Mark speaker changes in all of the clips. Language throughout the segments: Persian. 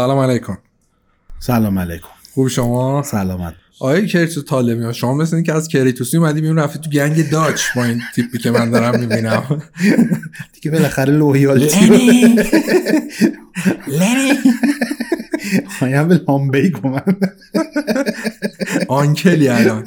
Speaker 1: سلام علیکم.
Speaker 2: سلام علیکم.
Speaker 1: خوب شما؟
Speaker 2: سلامت.
Speaker 1: آقای کریتوس طالبی ها شما مثل که از کریتوسی اومدی بیرون رفتی تو گنگ داچ با این تیپی که من دارم می‌بینم.
Speaker 2: دیگه بالاخره لویالتی
Speaker 1: لنی. لنی.
Speaker 2: هم به لامبی من
Speaker 1: آنکلی الان.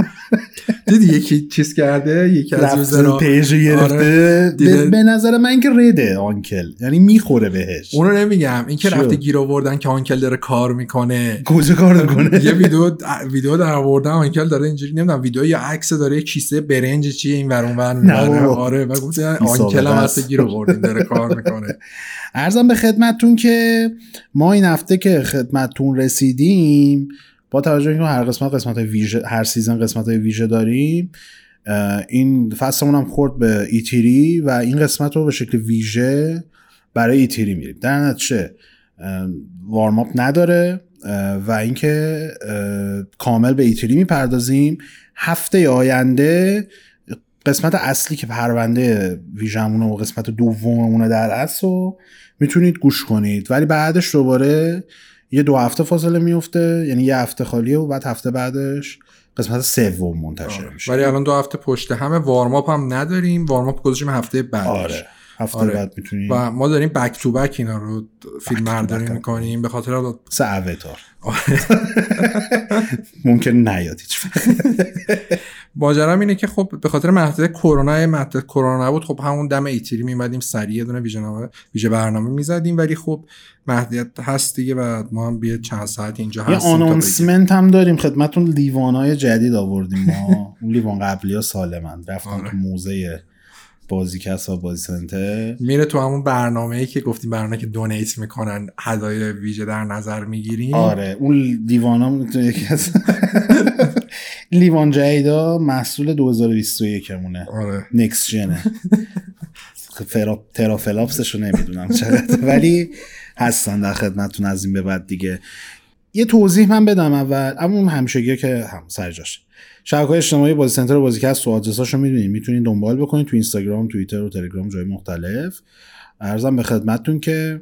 Speaker 1: دیدی یکی چیز کرده؟ یکی از یوزرها.
Speaker 2: پیج
Speaker 1: آره،
Speaker 2: گرفته
Speaker 1: دیده.
Speaker 2: به- نظر من که رده آنکل. یعنی می‌خوره بهش.
Speaker 1: اونو نمیگم. این که؟ رفته گیر آوردن که Uncle داره کار می‌کنه.
Speaker 2: کجا کار کنه
Speaker 1: یه ویدیو ویدیو در آوردن Uncle داره اینجوری نمی‌دونم ویدیو یا عکس داره یه کیسه برنج چیه این ور اون ور. آره و
Speaker 2: سابقه
Speaker 1: Uncle هم. هست گیر آوردین داره کار می‌کنه.
Speaker 2: عرضم به خدمتتون که ما این هفته که خدمتتون رسیدیم با توجه اینکه هر قسمت قسمت ویژه هر season قسمت های ویژه داریم این فصلمون هم خورد به E3 و این قسمت رو به شکل ویژه برای ایتیری میریم. در نتیجه اه، وارم اپ نداره و اینکه کامل به ایتیری می‌پردازیم. هفته آینده قسمت اصلی که پرونده ویژمونه و قسمت دوممونه در اصل رو می‌تونید گوش کنید. ولی بعدش دوباره یه دو هفته فاصله میفته یعنی یه هفته خالیه و بعد هفته بعدش قسمت سوم منتشر میشه.
Speaker 1: ولی الان دو هفته پشت همه وارماپ هم نداریم وارماپ گذاشتیم هفته بعدش.
Speaker 2: آره. هفته
Speaker 1: آره.
Speaker 2: بعد می‌تونید
Speaker 1: و ما داریم بک تو بک اینا رو فیلم برداری. می‌کنیم به خاطر حالا-
Speaker 2: سه اوتار. ممکن نیاد هیچ
Speaker 1: ماجرام اینه که خب به خاطر مهدد کرونا مهدد کرونا بود خب همون دم ایتری میمدیم سریع یه دونه ویژه نامه- ویژه برنامه می‌زدیم ولی خب مهدیت هست دیگه و ما هم بیه چند ساعت اینجا
Speaker 2: یه
Speaker 1: هستیم بگیم.
Speaker 2: آنونسمنت هم داریم. خدمتون لیوانای جدید آوردیم ما. اون لیوان قبلی ها سالمند. رفتم
Speaker 1: آره.
Speaker 2: تو موزه بازیکس و بازی سنتر.
Speaker 1: میره تو همون برنامه ای که گفتیم برنامه که دونیت می‌کنن هدایای ویژه در نظر می‌گیریم.
Speaker 2: آره. اون می‌تونه یکی از لیوان جدیدا محصول 2021 مونه
Speaker 1: آره.
Speaker 2: نکس جنه فرا... ترافلاپسش رو نمی‌دونم چقدر. ولی هستن در خدمتتون از این به بعد دیگه. یه توضیح من بدم اول. اما اون همشگی که هم سر جاشه شبکه های اجتماعی بازی سنتر و بازیکست و آدرساشو می‌دونید می‌تونید دنبال بکنید تو اینستاگرام توییتر و تلگرام جای مختلف. عرضم به خدمتتون که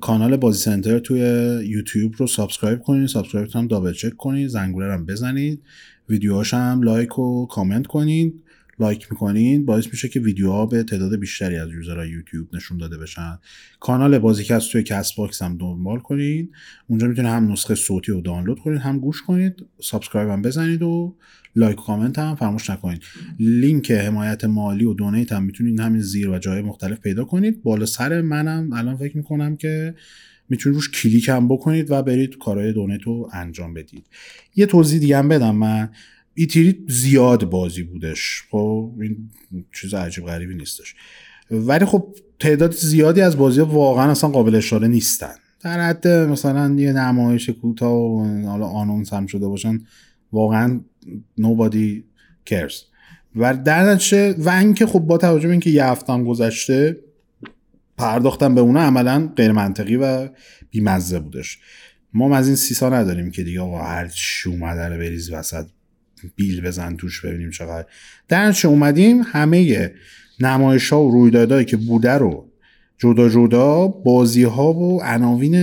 Speaker 2: کانال بازی سنتر توی یوتیوب رو subscribe کنید subscribe هم double check کنید زنگوله هم بزنید ویدیوهاش هم like و کامنت کنید. like می‌کنین باعث میشه که ویدیوها به تعداد بیشتری از user های یوتیوب نشون داده بشن. کانال بازیکست توی CastBox هم دنبال کنین. اونجا می‌تونید هم نسخه صوتی رو دانلود کنید هم گوش کنید subscribe هم بزنید و like و کامنت هم فراموش نکنید لینک حمایت مالی و donate هم می‌تونید همین زیر و جای مختلف پیدا کنید. بالا سر منم الان فکر می‌کنم که می‌تونید روش کلیک هم بکنید و برید کارهای donate رو انجام بدید. یه توضیح دیگه هم بدم من. E3 زیاد بازی بودش. خب این چیز عجیب غریبی نیستش. ولی خب تعداد زیادی از بازی واقعا اصلا قابل اشاره نیستن. در حد مثلا یه نمایش کوتاه و حالا آنونس هم شده باشن واقعا nobody cares. و در نتیجه و اینکه خب با توجه به اینکه یه هفته هم گذشته پرداختن به اونا عملا غیر منطقی و بیمزه بودش. ما از این سیسا نداریم که دیگه آقا هر چی اومده رو بریز وسط. بیل بزن توش ببینیم چقدر. در نتیجه اومدیم؟ همه نمایش ها و رویدادهایی که بوده رو جدا جدا بازی ها و عناوین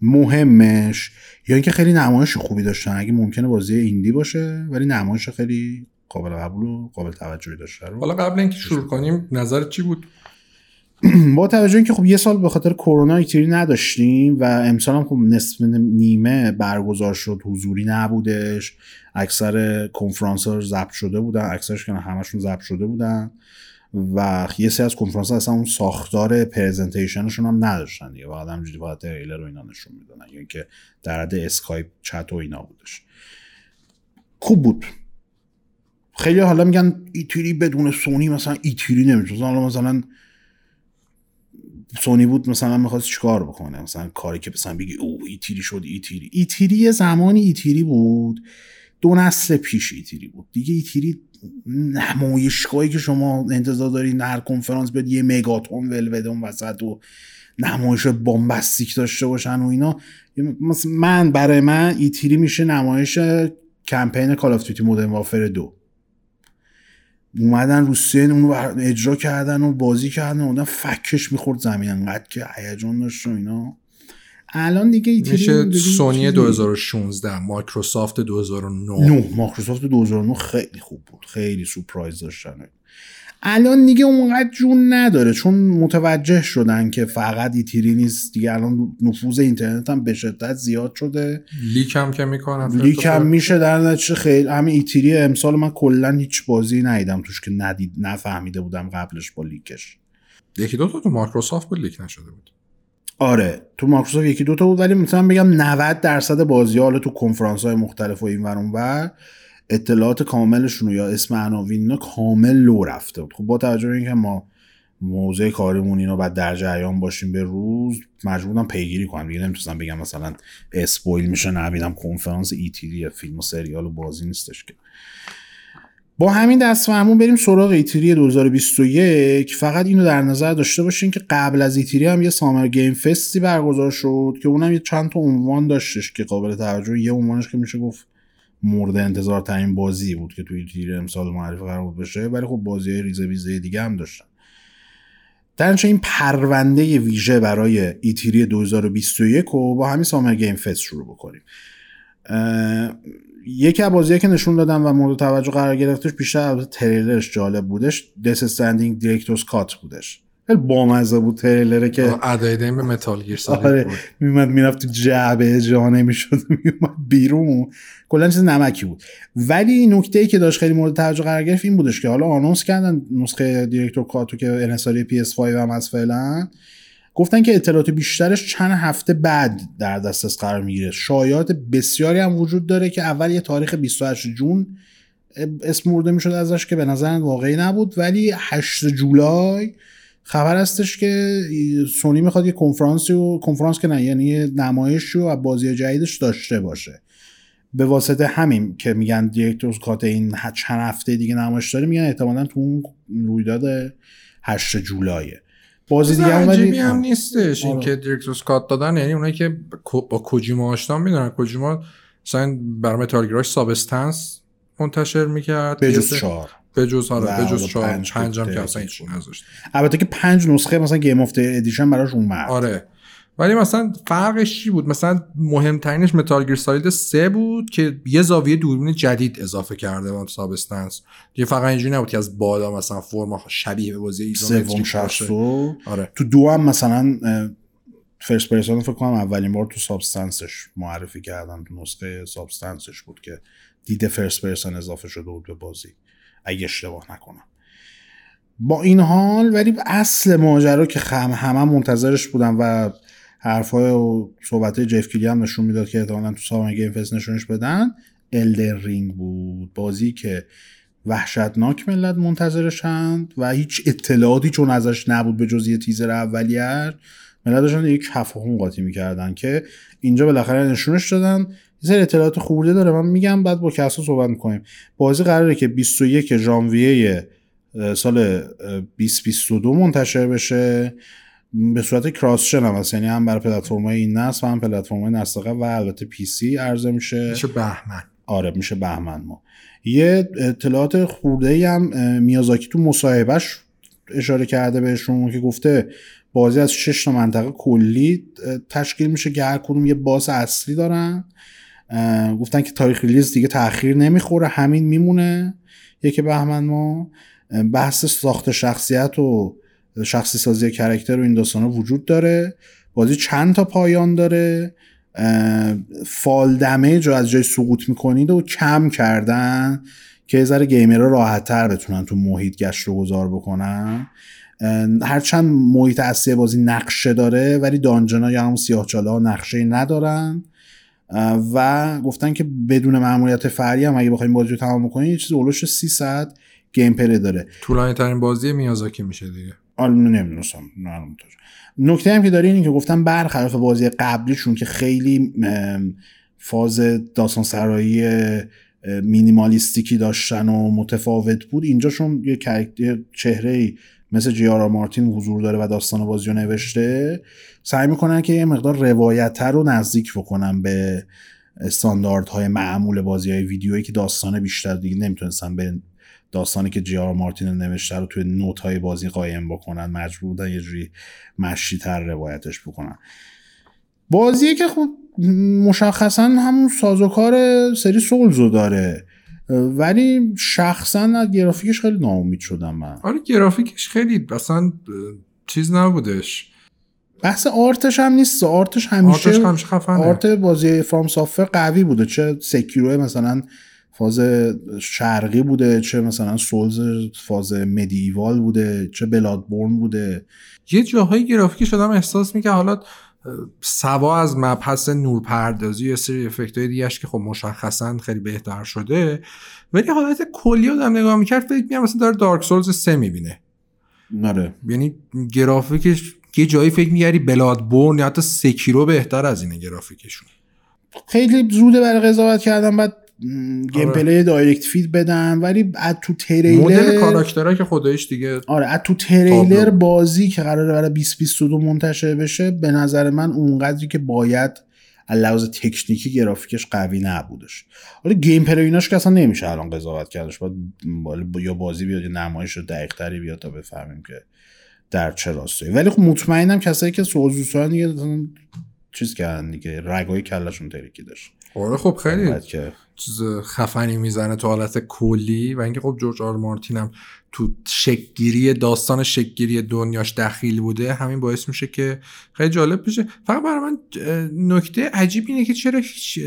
Speaker 2: مهمش. یا اینکه خیلی نمایش خوبی داشتن. اگه ممکنه بازی ایندی باشه ولی نمایش خیلی قابل قبول و قابل توجهی داشته رو.
Speaker 1: حالا قبل اینکه شروع کنیم نظر چی بود؟
Speaker 2: با توجه اینکه خب یه سال به خاطر کرونا ایتری نداشتیم و امسال هم خب نصف نیمه برگزار شد حضوری نبودش. اکثر کنفرانس ها ضبط شده بودن اکثرش که همشون ضبط شده بودن. و یه سری از کنفرانس ها اصلا اون ساختار presentation شون هم نداشتن دیگه. فقط همینجوری فقط تریلر و اینا نشون می‌دادن یا اینکه در حد Skype chat و اینا بودش. خوب بود. خیلی حالا میگن E3 بدون سونی مثلا E3 نمیشه حالا مثلا سونی بود مثلا می‌خواست چیکار بکنه؟ مثلا کاری که مثلا بگی او ایتیری شد ایتیری. ایتیری یه زمانی ایتیری بود. دو نسل پیش ایتیری بود. دیگه ایتیری نمایشگاهی که شما انتظار دارید هر کنفرانس بیاد یه megaton ول بده اون وسط و نمایش bombastic داشته باشن و اینا. من برای من E3 میشه نمایش کمپین Call of Duty Modern Warfare دو. اومدن رو سن اونو اجرا کردن و بازی کردن و فکش می‌خورد زمین. انقدر که هیجان داشت و اینا. الان دیگه E3
Speaker 1: میشه سونی
Speaker 2: چیزی-
Speaker 1: 2016 مایکروسافت 2009
Speaker 2: نه. مایکروسافت 2009 خیلی خوب بود. خیلی سورپرایز داشتن الان دیگه اونقدر جون نداره چون متوجه شدن که فقط E3 نیست. دیگه الان نفوذ اینترنت هم به شدت زیاد شده.
Speaker 1: leak هم که می‌کنن
Speaker 2: leak هم میشه در نتیجه خیلی همین E3 امسال من کلا هیچ بازی ندیدم توش که ندید نفهمیده بودم قبلش با leak ش.
Speaker 1: یکی دو تا تو مایکروسافت بود leak نشده بود.
Speaker 2: آره تو مایکروسافت یکی دوتا بود ولی می‌تونم بگم 90 درصد بازی حالا تو کنفرانس های مختلف و این ور اون ور اطلاعات کاملشون یا اسم عناوین کامل لو رفته بود. خب با توجه به اینکه ما موضوع کاریمون اینو بعد در جریان باشیم به روز مجبورم پیگیری کنم. دیگه نمی‌تونستم بگم مثلا spoil میشه نبینم کنفرانس E3 فیلم و سریال و بازی نیستش که. با همین دست فرمون بریم سراغ E3 2021 فقط اینو در نظر داشته باشین که قبل از E3 هم یه Summer Game Fest ی برگزار شد که اونم یه چند تا عنوان داشتش که قابل توجه. یه عنوانش که میشه گفت مورد انتظار ترین بازی بود که توی E3 امسال معرفی قرار بود بشه ولی خب بازی های ریزه ویزه دیگه هم داشتن. در این پرونده ویژه برای E3 2021 رو با همین Summer Game Fest شروع بکنیم. یکی از بازیایی که نشون دادم و مورد توجه قرار گرفتش بیشتر البته تریلرش جالب بودش Death Stranding Director's Cut بودش. خیلی بامزه بود تریلره که
Speaker 1: ادای دیم Metal Gear
Speaker 2: آره
Speaker 1: بود.
Speaker 2: میومد می‌رفت تو جعبه جا نمی‌شد میومد بیرون. کلا چیز نمکی بود. ولی نکته ای که داشت خیلی مورد توجه قرار گرفت این بودش که حالا آنونس کردن نسخه دیرکتور کاتو که انحصاری PS5 هم از فعلا. گفتن که اطلاعات بیشترش چند هفته بعد در دسترس قرار می‌گیره. شایعات بسیاری هم وجود داره که اول یه تاریخ 28 جون اسم برده می‌شد ازش که به نظر واقعی نبود. ولی 8 جولای خبر هستش که سونی می‌خواد یه کنفرانسی و کنفرانس که نه یعنی رو از بازی جدیدش داشته باشه. به واسطه همین که میگن Director's Cut این چند هفته دیگه نمایش داره میگن احتمالا تو اون رویداد 8 جولایه. بازی دیگه هم
Speaker 1: عجیبی
Speaker 2: ولی
Speaker 1: هم نیستش. این
Speaker 2: آره.
Speaker 1: که Director's Cut دادن یعنی اونایی که با- کوجیما آشنا می‌دونن. کوجیما مثلا برای Metal Gear اش Substance منتشر می‌کرد.
Speaker 2: به جز چهار.
Speaker 1: به جز آره به جز چهار.
Speaker 2: پنج بود
Speaker 1: که اصلا
Speaker 2: هیچ
Speaker 1: نذاشت
Speaker 2: البته که پنج نسخه مثلا Game of Edition براش اومد.
Speaker 1: آره. ولی مثلا فرقش چی بود؟ مثلا مهمترینش Metal Gear Solid سه بود که یه زاویه دوربین جدید اضافه کرده بود Substance دیگه فقط اینجوری نبود که از بالا مثلا فرم شبیه به بازی
Speaker 2: isometric
Speaker 1: باشه. آره.
Speaker 2: تو دو هم مثلا first person فکر کنم اولین بار تو Substance ش معرفی کردن تو نسخه سابستنسش بود که دید first person اضافه شده بود به بازی. اگه اشتباه نکنم. با این حال ولی اصل ماجرا که خب همه منتظرش بودن و حرفای و صحبت جف کیلی هم نشون می‌داد که احتمالاً تو Summer Game Fest نشونش بدن. Elden Ring بود. بازی که وحشتناک ملت منتظرشند و هیچ اطلاعاتی چون ازش نبود به جز یه تیزر اولیه ملت داشتن یک قاطی می‌کردن که اینجا بالاخره نشونش دادن. یه سری اطلاعات خورده داره. من میگم بعد با کسا صحبت می‌کنیم. بازی قراره که 21 ژانویه سال اه، 2022 منتشر بشه. به صورت کراس هم هست. یعنی هم برای پلتفرم‌های این نسل و هم پلتفرم‌های نسل. قبل و البته پی سی عرضه میشه.
Speaker 1: میشه بهمن.
Speaker 2: آره میشه بهمن ما. یه اطلاعات خورده ای هم میازاکی تو مصاحبهش اشاره کرده بهشون که گفته بازی از شش تا منطقه کلی تشکیل میشه که هر کدوم یه boss اصلی دارن. گفتن که تاریخ release دیگه تاخیر نمی‌خوره همین میمونه. یکی بهمن ماه بحث ساخت شخصیت و شخصی سازی character و این داستانا وجود داره. بازی چند تا پایان داره. fall damage رو از جای سقوط می‌کنید و کم کردن که یه ذره gamer ها راحت تر بتونن تو محیط گشت و گذار بکنن. هرچند محیط اصلی بازی نقشه داره ولی dungeon ا یا همون سیاه‌چال ها نقشه ندارن. و گفتن که بدون ماموریت فرعی هم اگه بخوایم بازی رو تمام کنید یه چیز حول و حوش 300 gameplay داره.
Speaker 1: طولانی ترین بازی میازاکی میشه دیگه.
Speaker 2: حالا نمی‌دونستم نکته هم که داره اینه که گفتم برخلاف بازی قبلیشون که خیلی فاز داستان سرایی minimalistic ی داشتن و متفاوت بود اینجاشون یه character چهره مثل جیارا مارتین حضور داره و داستان بازی رو نوشته سعی می‌کنن که یه مقدار روایتتر رو نزدیک بکنن به استانداردهای معمول بازی های ویدیویی که داستان بیشتر دیگه نمی‌تونستن به داستانی که جی آر مارتین نوشته رو توی نوت های بازی قایم بکنن مجبور بودن یه جوری مشی تر روایتش بکنن. بازیه که خب مشخصا همون سازوکار سری سولزو داره. ولی شخصا از گرافیکش خیلی ناامید شدم من.
Speaker 1: آره گرافیکش خیلی اصلا چیز نبودش.
Speaker 2: بحث art ش هم نیست. art ش همیشه
Speaker 1: art ش همیشه خفنه.
Speaker 2: art بازی FromSoftware قوی بوده. چه Sekiro مثلا فاز شرقی بوده چه مثلا Souls فاز medieval بوده چه Bloodborne بوده.
Speaker 1: یه جاهای گرافیکیشم احساس می‌کرد حالا سوا از مبحث نورپردازی یا سری effect های دیگهش که خب مشخصا خیلی بهتر شده ولی حالت کلی آدم نگاه می‌کرد فکر می‌کنم مثلا داره Dark Souls سه می‌بینه.
Speaker 2: نره
Speaker 1: یعنی گرافیکش یه جایی فکر می‌کنی Bloodborne یا حتی Sekiro بهتر از اینه گرافیکشون.
Speaker 2: خیلی زوده برای قضاوت کردن بعد game
Speaker 1: آره.
Speaker 2: play direct feed بدن ولی از تو تریلر
Speaker 1: مدل کاراکترها که خودش دیگه
Speaker 2: آره از تو تریلر
Speaker 1: تابلو.
Speaker 2: بازی که قراره برای 2022 منتشر بشه به نظر من اونقدری که باید لحاظ تکنیکی گرافیکش قوی نبودش. حالا gameplay ایناش که اصلا نمیشه الان قضاوت کردش. باید یا بازی بیاد یا نمایش دقیق تری بیاد تا بفهمیم که در چه راستایی. ولی خب مطمئنم کسایی که سوزوسان دیگه چیز کردن دیگه رگای کلشون ترکیدش.
Speaker 1: آره خب خیلی.
Speaker 2: که
Speaker 1: چیز خفنی می‌زنه تو حالت کلی و اینکه خب جورج آر مارتین هم تو شکگیری داستان شکل‌گیری دنیاش دخیل بوده همین باعث میشه که خیلی جالب بشه. فقط برای من نکته عجیب اینه که چرا هیچ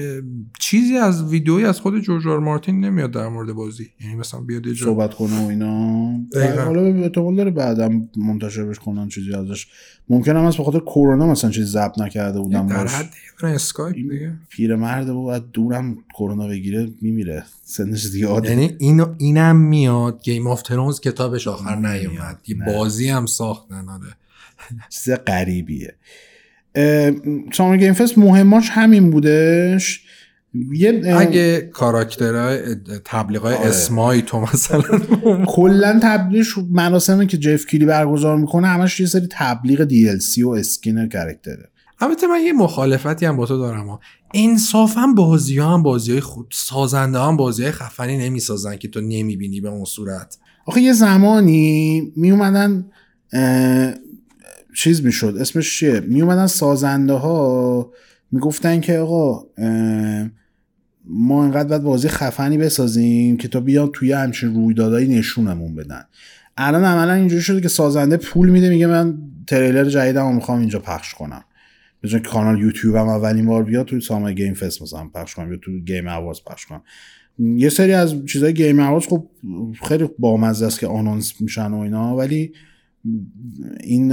Speaker 1: چیزی از ویدئویی از خود جورج آر مارتین نمیاد در مورد بازی. یعنی مثلا بیاد
Speaker 2: صحبت کنه و اینا. حالا احتمال داره بعدم منتشر بش کنن چیزی ازش. ممکنه هم از به خاطر کرونا مثلا چیزی ضبط نکرده بودم
Speaker 1: در حد اسکایپ دیگه.
Speaker 2: پیرمرد بود دورم کرونا بگیره میمیره. سنش زیاده
Speaker 1: یعنی اینو اینم میاد. Game of Thrones کتابش آخر. نیومد. یه. بازی هم ساختن آره.
Speaker 2: چیز غریبیه. سامر گیم فست مهماش همین بودش. یه
Speaker 1: اگه کاراکترهای تبلیغای
Speaker 2: آره.
Speaker 1: اسمای تو مثلا
Speaker 2: کلا تبلیغش مراسمی که جف کیلی برگزار می‌کنه. همش یه سری تبلیغ DLC و اسکین کرکتره
Speaker 1: البته من یه مخالفتی هم با تو دارم ها. انصافا بازی ها هم بازی های خود سازنده هم بازی های خفنی نمی‌سازن که تو نمی‌بینی به اون صورت.
Speaker 2: آخه یه زمانی می اومدن چیز می‌شد اسمش چیه؟ می اومدن سازنده ها می‌گفتن که آقا اه، ما انقدر باید بازی خفنی بسازیم که تا بیان توی همچین رویدادایی نشونمون بدن. الان عملا اینجوری شده که سازنده پول میده میگه من تریلر جدیدمو می‌خوام اینجا پخش کنم. که کانال یوتیوب هم اولین بار بیاد توی سامر گیم فست مثلا پخش کنم یا تو گیم اواز پخش کنم. یه سری از چیزای Game Awards خب خیلی بامزه است که announce میشن و اینا ولی این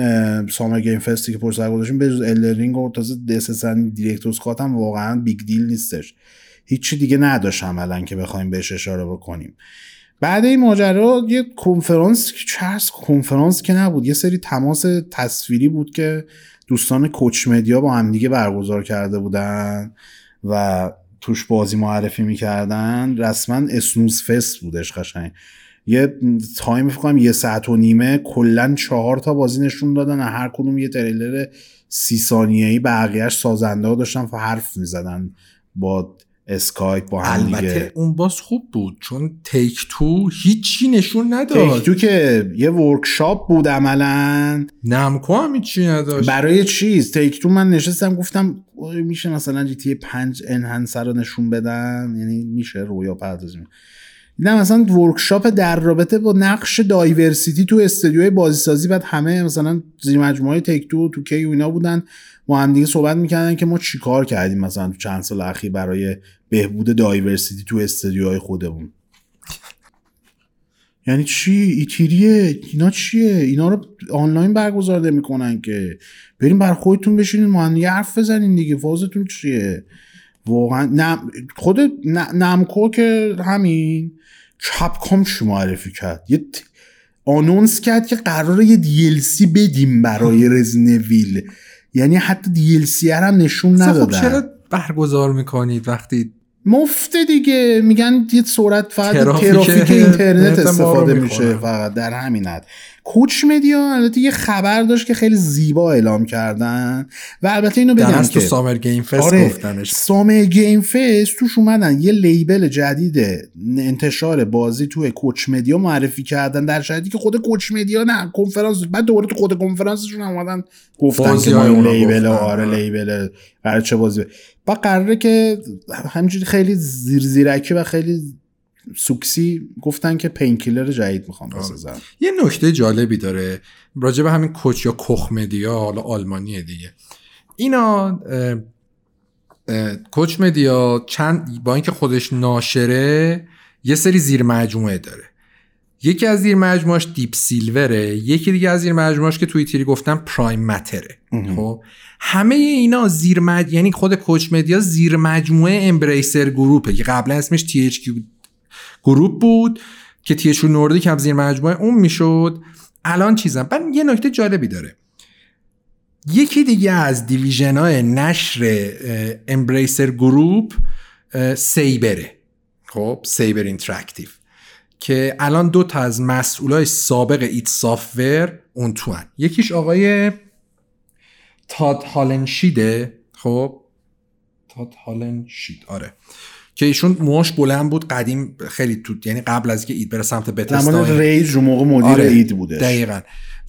Speaker 2: Summer Game Fest ی که پشت سر گذاشتیم به جز Elden Ring و تازه Death Stranding Director's Cut هم واقعا big deal نیستش. هیچی دیگه نداشت عملا که بخوایم بهش اشاره بکنیم. بعد این ماجرا یه کنفرانس هست؟ کنفرانس که نبود. یه سری تماس تصویری بود که دوستان Koch Media با همدیگه برگزار کرده بودن و توش بازی معرفی می‌کردن. رسما snooze fest بودش قشنگ. یه time فکر کنم یه ساعت و نیمه کلا چهار تا بازی نشون دادن هر کدوم یه تریلر سی ثانیه ای بقیهش سازنده ها داشتن و حرف می‌زدن با اسکایپ با هم
Speaker 1: البته
Speaker 2: دیگه.
Speaker 1: اون باز خوب بود چون Take-Two هیچی نشون نداد.
Speaker 2: Take-Two که یه workshop بود عملا.
Speaker 1: Namco هم هیچی نداشت.
Speaker 2: برای چیز؟ Take-Two من نشستم گفتم میشه مثلا GTA 5 Enhanced رو نشون بدن؟ یعنی میشه رویا پردازی دیدم مثلا workshop در رابطه با نقش diversity تو استودیوهای بازیسازی بعد همه مثلا زیر مجموعه Take-Two 2K و اینا بودن. با هم دیگه صحبت می‌کردن که ما چیکار کردیم مثلا تو چند سال اخیر برای بهبود diversity تو استودیوهای خودمون. یعنی چی؟ ایتیریه؟ اینا چیه؟ اینا رو آنلاین برگزار نمی‌کنن که. بریم بر خودتون بشینین ما هم حرف بزنین دیگه. فازتون چیه؟ واقعا نم... خود ن- نمکو که همین کپکام چی معرفی کرد. یه آنونس کرد که قراره یه دیلسی بدیم برای رزنویل. یعنی حتی دیلسی هم نشون
Speaker 1: خب
Speaker 2: ندادن.
Speaker 1: چرا برگزار می‌کنید وقتی
Speaker 2: مفته دیگه. میگن یه سرعت فقط
Speaker 1: ترافیک
Speaker 2: ترافیک اینترنت استفاده. میشه فقط در همین حد. Koch Media البته یه خبر داشت که خیلی زیبا اعلام کردن و البته اینو بگم
Speaker 1: درست تو
Speaker 2: که
Speaker 1: Summer Game Fest
Speaker 2: آره
Speaker 1: گفتنش
Speaker 2: Summer Game Fest توش اومدن یه label جدید انتشار بازی توی Koch Media معرفی کردن در شرایطی که خود Koch Media نه کنفرانس بعد دوباره تو خود کنفرانسشون اومدن گفتن که ما
Speaker 1: label.
Speaker 2: آره
Speaker 1: آره.
Speaker 2: label قرار چه بازی و قراره که همینجوری خیلی زیر زیرکی و خیلی سوسکی گفتن که Painkiller جدید می‌خوام. بسازن
Speaker 1: یه نکته جالبی داره راجع به همین کوچ یا کخ Media حالا آلمانیه دیگه. اینا اه، اه، Koch Media چند با اینکه خودش ناشره یه سری زیر مجموعه داره. یکی از زیر مجموعش Deep Silver ه یکی دیگه از زیر مجموعش که توی E3 گفتم Prime Matter ه. خب همه اینا زیر مج... یعنی خود Koch Media زیر مجموعه Embracer Group ه که قبلا اسمش THQ Group بود که THQ Nordic هم زیر مجموعه اون می‌شد. الان چیزم. بعد یه نکته جالبی داره. یکی دیگه از division های نشر Embracer Group Saber ه خب Saber Interactive که الان دو تا از مسئولای سابق id Software اون تو هن. یکیش آقای تاد هالنشیده. خب تاد هالنشید. آره. که ایشون موش بلند بود قدیم خیلی تو یعنی قبل از که id بره سمت Bethesda
Speaker 2: زمان Rage رو موقع مدیر
Speaker 1: آره،
Speaker 2: id بودش.
Speaker 1: دقیقا.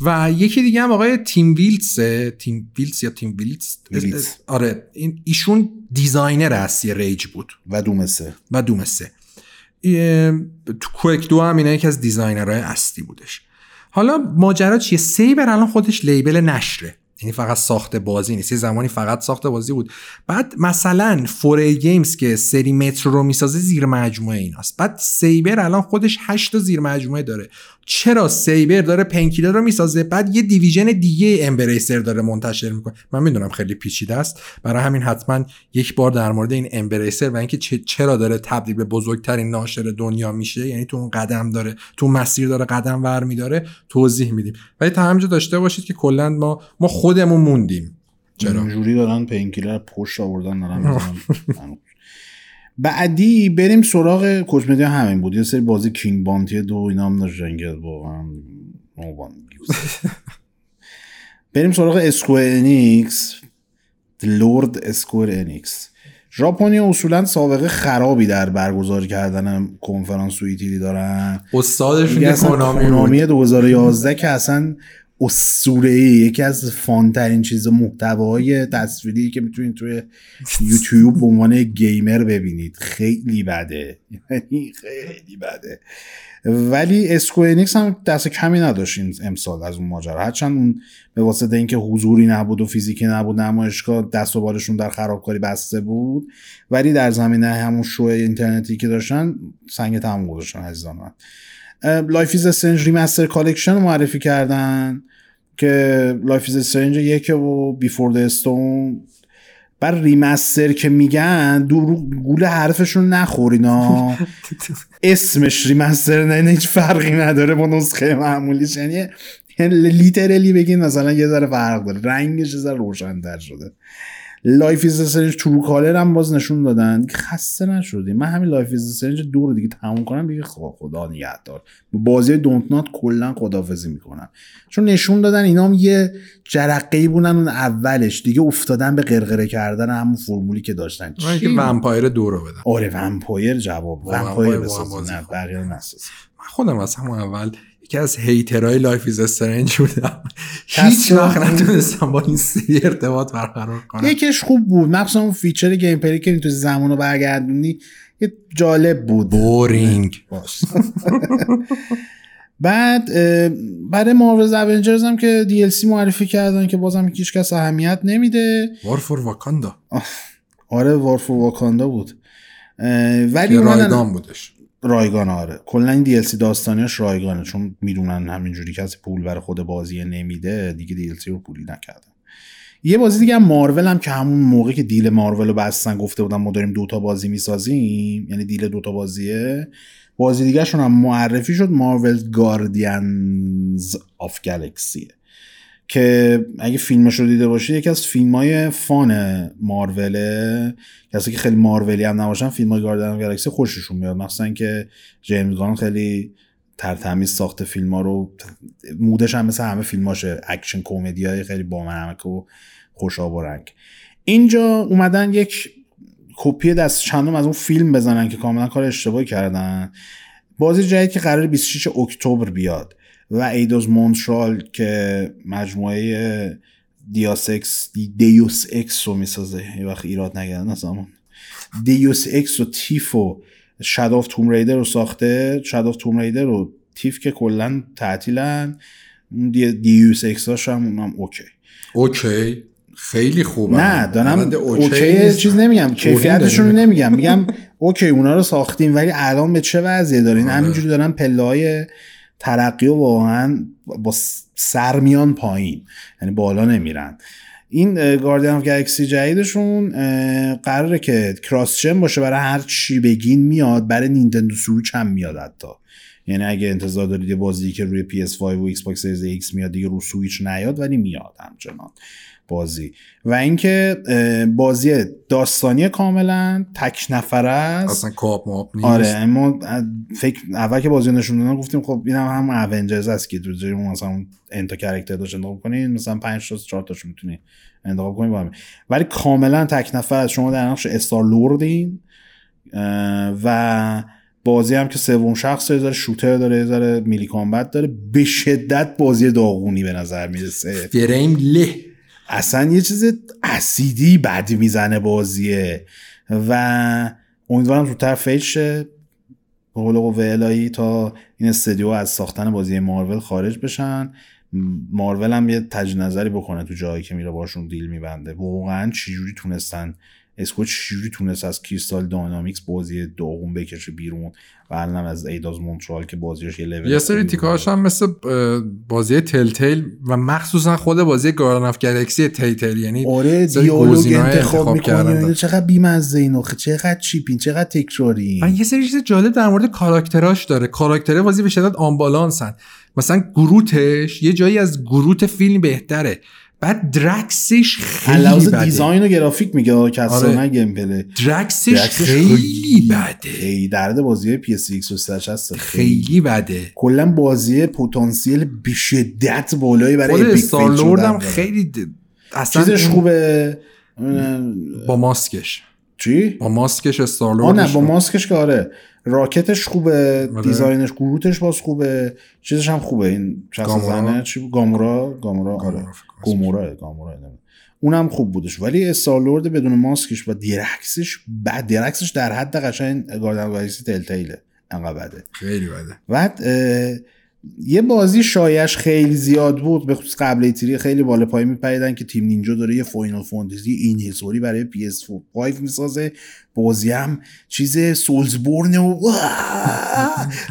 Speaker 1: و یکی دیگه هم آقای تیم ویلتس تیم ویلتس یا تیم ویلتس. آره این ایشون designer اصلی Rage بود.
Speaker 2: و Doom 3 ئه.
Speaker 1: و Doom 3 ای- تو Quake 2 هم اینا یکی از designer های اصلی بودش. حالا ماجرا چیه؟ Saber الان خودش label نشره. یعنی فقط ساخت بازی نیست. یه زمانی فقط ساخت بازی بود. بعد مثلا 4A Games که سری Metro رو می‌سازه زیر مجموعه ایناست. بعد Saber الان خودش 8 تا زیر مجموعه داره. چرا Saber داره Painkiller رو می‌سازه؟ بعد یه division دیگه Embracer داره منتشر می‌کنه. من می‌دونم خیلی پیچیده است. برای همین حتما یک بار در مورد این Embracer و اینکه چرا داره تبدیل به بزرگترین ناشر دنیا میشه یعنی تو اون قدم داره تو مسیر داره قدم ور میداره توضیح میدیم. ولی تا همینجا داشته باشید که کلا ما ما خودمون موندیم. چرا؟
Speaker 2: اینجوری دارن Painkiller پشت آوردن دارن. بعدی بریم سراغ Koch Media. همین بود. یه سری بازی King's Bounty 2 اینا هم که واقعا. بریم سراغ Square Enix. lord Square Enix. ژاپنیا اصولا سابقه خرابی در برگزار کردن کنفرانس و E3 دارن.
Speaker 1: استادشون که.
Speaker 2: Konami 2011 که اصلا اسطوره یکی از fun ترین چیز محتوای تصویری که می‌تونید توی یوتیوب به عنوان گیمر ببینید. خیلی بده. یعنی خیلی بده. ولی Square Enix هم دست کمی نداشت امسال از اون ماجرا. هرچند اون به واسطه اینکه حضوری نبود و فیزیکی نبود نمایشگاه دست و بالشون در خرابکاری بسته بود ولی در زمینه همون شو اینترنتی که داشتن سنگ تمام گذاشتن عزیزان من. Life is Strange Remaster Collection رو معرفی کردن که Life is Strange یک و Before the Storm رو remaster که میگن دو گول حرفشون نخورینا. اسمش remaster نه هیچ فرقی نداره با نسخه معمولیش. یعنی literally بگین مثلا یه ذره فرق داره. رنگش یه ذره روشن‌تر شده. Life is Strange True Color هم باز نشون دادن. خسته نشدیم. من همین Life is Strange دو رو دیگه تموم کنم. دیگه خدا خدا نگهدار. بازی Dontnod کلا خدافظی می‌کنم. چون نشون دادن اینا هم یه جرقه بودن اون اولش. دیگه افتادن به قرقره کردن همون فرمولی که داشتن. چی؟
Speaker 1: Vampyr دو رو بدم.
Speaker 2: آره Vampyr جواب. Vampyr
Speaker 1: کنم.
Speaker 2: بقیه رو نساز.
Speaker 1: من خودم از همون اول یکی از hater های Life is Strange
Speaker 2: بودم.
Speaker 1: هیچ وقت نتونستم با این سری ارتباط برقرار کنم.
Speaker 2: یکیش خوب بود. مخصوصا اون feature gameplay ی که تو زمان رو برگردونی یه جالب بود.
Speaker 1: بورینگ.
Speaker 2: بعد برای مارولز اونجرز هم که DLC معرفی کردن که بازم هیچ کس اهمیت نمیده.
Speaker 1: وار فور واکاندا
Speaker 2: آره وارف واکاندا بود. ولی
Speaker 1: رایگان بودش.
Speaker 2: رایگان آره. کلا این DLC داستانیاش رایگانه چون می‌دونن همینجوری کسی پول برای خود بازی نمیده دیگه DLC رو پولی نکردن. یه بازی دیگه هم مارول هم که همون موقع که دیل مارول رو بستن گفته بودن ما داریم دوتا بازی می‌سازیم یعنی دیل دوتا بازیه. بازی دیگه شون هم معرفی شد Marvel Guardians of Galaxy که اگه فیلمش رو دیده باشید یکی از فیلم های fun Marvel ه کسی که خیلی مارولی هم نباشن فیلم های Guardian Galaxy خوششون میاد. مثلا که جیمز گان خیلی ترتمیز ساخت فیلم ها رو. mood ش هم مثل همه فیلم هاشه اکشن کمدی های خیلی بامنمک و خوش آب و رنگ. اینجا اومدن یک کپی دست چندم از اون فیلم بزنن که کاملا کار اشتباهی کردن. بازی جدید که قرار 26 اکتبر بیاد. و Eidos Montreal که مجموعه Deus Ex Deus Ex رو می‌سازه. یه وقت ایراد نگیرن از همون. Deus Ex و Thief و Shadow of Tomb Raider رو ساخته. Shadow of Tomb Raider رو Thief که کلا تعطیلن. Deus Ex هاش هم اونم okay.
Speaker 1: Okay. خیلی خوبه.
Speaker 2: نه دارم okay چیز نمیگم. کیفیتشون رو نمیگم. میگم okay اونا رو ساختیم ولی الان به چه وضعیه دارین؟ آره. همینجوری دارن پله های ترقی و واقعا با سر میان پایین یعنی بالا نمیرن. این Guardian of Galaxy جدیدشون قراره که cross باشه برای هر چی بگین میاد برای Nintendo Switch هم میاد حتی. یعنی اگه انتظار دارید یه بازی که روی PS5 و Xbox X میاد دیگه رو سویچ نیاد ولی میاد همچنان. بازی. و اینکه بازی داستانی کاملا تک نفره است.
Speaker 1: اصلا کاپ ماپ نیست.
Speaker 2: آره ما فکر اول که بازی نشون دادن گفتیم خب این هم هم اونجرز است که تو مثلا انتا کرکتر داشت انتخاب کنین مثلا 5 تا 4 تاشو می‌تونی انتخاب کنین با ولی کاملا تک نفر شما در نقش استار لوردین و بازی هم که سوم شخص داره شوتر داره یه میلی کامبت داره. به شدت بازی داغونی به نظر می‌رسه.
Speaker 1: فریم له.
Speaker 2: اصلا یه چیز اسیدی بد می‌زنه بازیه. و امیدوارم زودتر fail شه. به قول قوه تا این استدیو از ساختن بازی مارول خارج بشن. مارول هم یه تجدید نظری بکنه تو جایی که میره باشون deal میبنده. واقعا چجوری تونستن Square چجوری تونست از Crystal Dynamics بازی داغون بکشه بیرون و الان از Eidos Montreal که بازیش یه لول
Speaker 1: یه سری تیکاش هم مثل بازی تل تیل و مخصوصا خود بازی گاردن اف گلکسی تل تیل یعنی
Speaker 2: آره دیالوگ انتخاب می‌کنی چقدر بیمزه اینو چقدر چیپین چقدر تکراری
Speaker 1: یه سری چیز جالب در مورد کاراکتراش داره. کاراکتر بازی به شدت آنبالانسن مثلا گروتش یه جایی از گروت فیلم بهتره. بعد درکسش خیلی بده.
Speaker 2: دیزاین و گرافیک میگه که اصلا آره. گیم پلی.
Speaker 1: درکسش, خیلی بده.
Speaker 2: ای درد بازی پی اس ایکس هست
Speaker 1: خیلی. بده.
Speaker 2: کلا بازی پتانسیل به شدت بالایی برای
Speaker 1: خود استار هم خیلی
Speaker 2: اصلا چیزش خوبه؟
Speaker 1: با ماسکش.
Speaker 2: چی؟
Speaker 1: با ماسکش استارلورد
Speaker 2: نه با ماسکش که آره. راکتش خوبه آره. دیزاینش گروتش باز خوبه. چیزش هم خوبه این شخص زنه چی گامورا گامورا آره. گامورا گامورا اونم خوب بودش. ولی استارلورد بدون ماسکش و دیرکسش بعد دیرکسش در حد قشنگ گاردن گالیکسی تل تیله انقدر بده.
Speaker 1: خیلی بده.
Speaker 2: بعد یه بازی شایش خیلی زیاد بود به خصوص قبل ایتری خیلی بالا پای میپریدن که تیم نینجا داره یه فاینال فانتزی این حسوری برای PS5 می‌سازه. بازی هم چیز سولزبورن و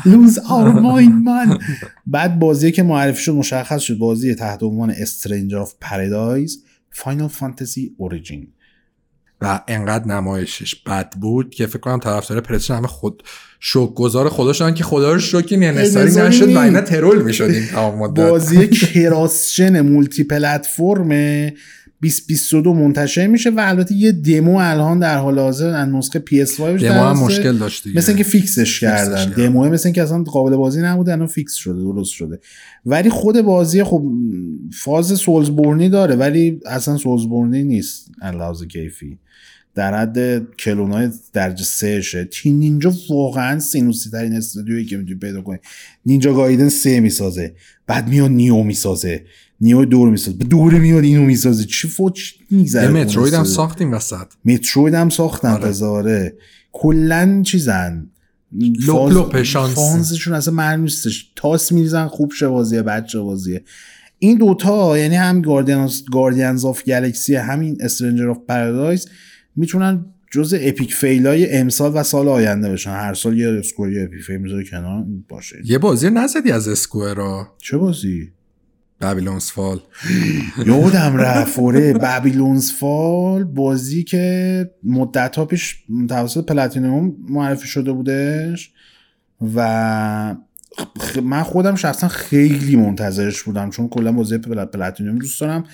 Speaker 2: لوز آر من بعد بازی که معرفی شد مشخص شد بازی تحت عنوان استرنجر آف پرادایز فاینال فانتزی اوریجین
Speaker 1: و انقدر نمایشش بد بود که فکر کنم طرفدار پرسشن همه خود شکرگزار خدا شدن که خدا رو شکر انحصاری نشد و اینا troll می‌شدیم.
Speaker 2: بازی cross-gen multi-platform 2022 منتشر میشه و البته یه دمو الان در حال حاضر از نسخه PS5
Speaker 1: دمو هم مشکل داشت
Speaker 2: مثل اینکه fix ش کردن. دمو مثل اینکه اصلا قابل بازی نبوده الان fix شده درست شده. ولی خود بازی خب فاز Soulsborne ی داره ولی اصلا Soulsborne ی نیست. لحاظ کیفی. در حد کلونای درجه سهشه تیم نینجا واقعا سینوسی ترین استودیویی که می‌تونی پیدا کنی. نینجا گایدن سه می‌سازه. بعد میاد نیو می‌سازه. نیو دور می‌سازه دور میاد اینو می‌سازه چی فوت میگذره
Speaker 1: متروید هم ساختیم وسط
Speaker 2: متروید هم ساختن آره. کلا چیزن
Speaker 1: لوپ لوپ
Speaker 2: فانزشون اصلا معلوم نیستش تاس میریزن خوب شه بازیه بچه بازیه این دوتا یعنی هم Guardians of Galaxy همین Stranger of Paradise می‌تونن جز epic fail ای امسال و سال آینده بشن هر سال یه Square یه epic fail می‌ذاره کنار باشه
Speaker 1: یه بازی نزدی از Square
Speaker 2: چه بازی
Speaker 1: Babylon's Fall
Speaker 2: یادم رفت. اوره Babylon's Fall بازی که مدت ها پیش توسط Platinum معرفی شده بودش و من خودم شخصا خیلی منتظرش بودم چون کلا بازی Pl- Platinum دوست دارم.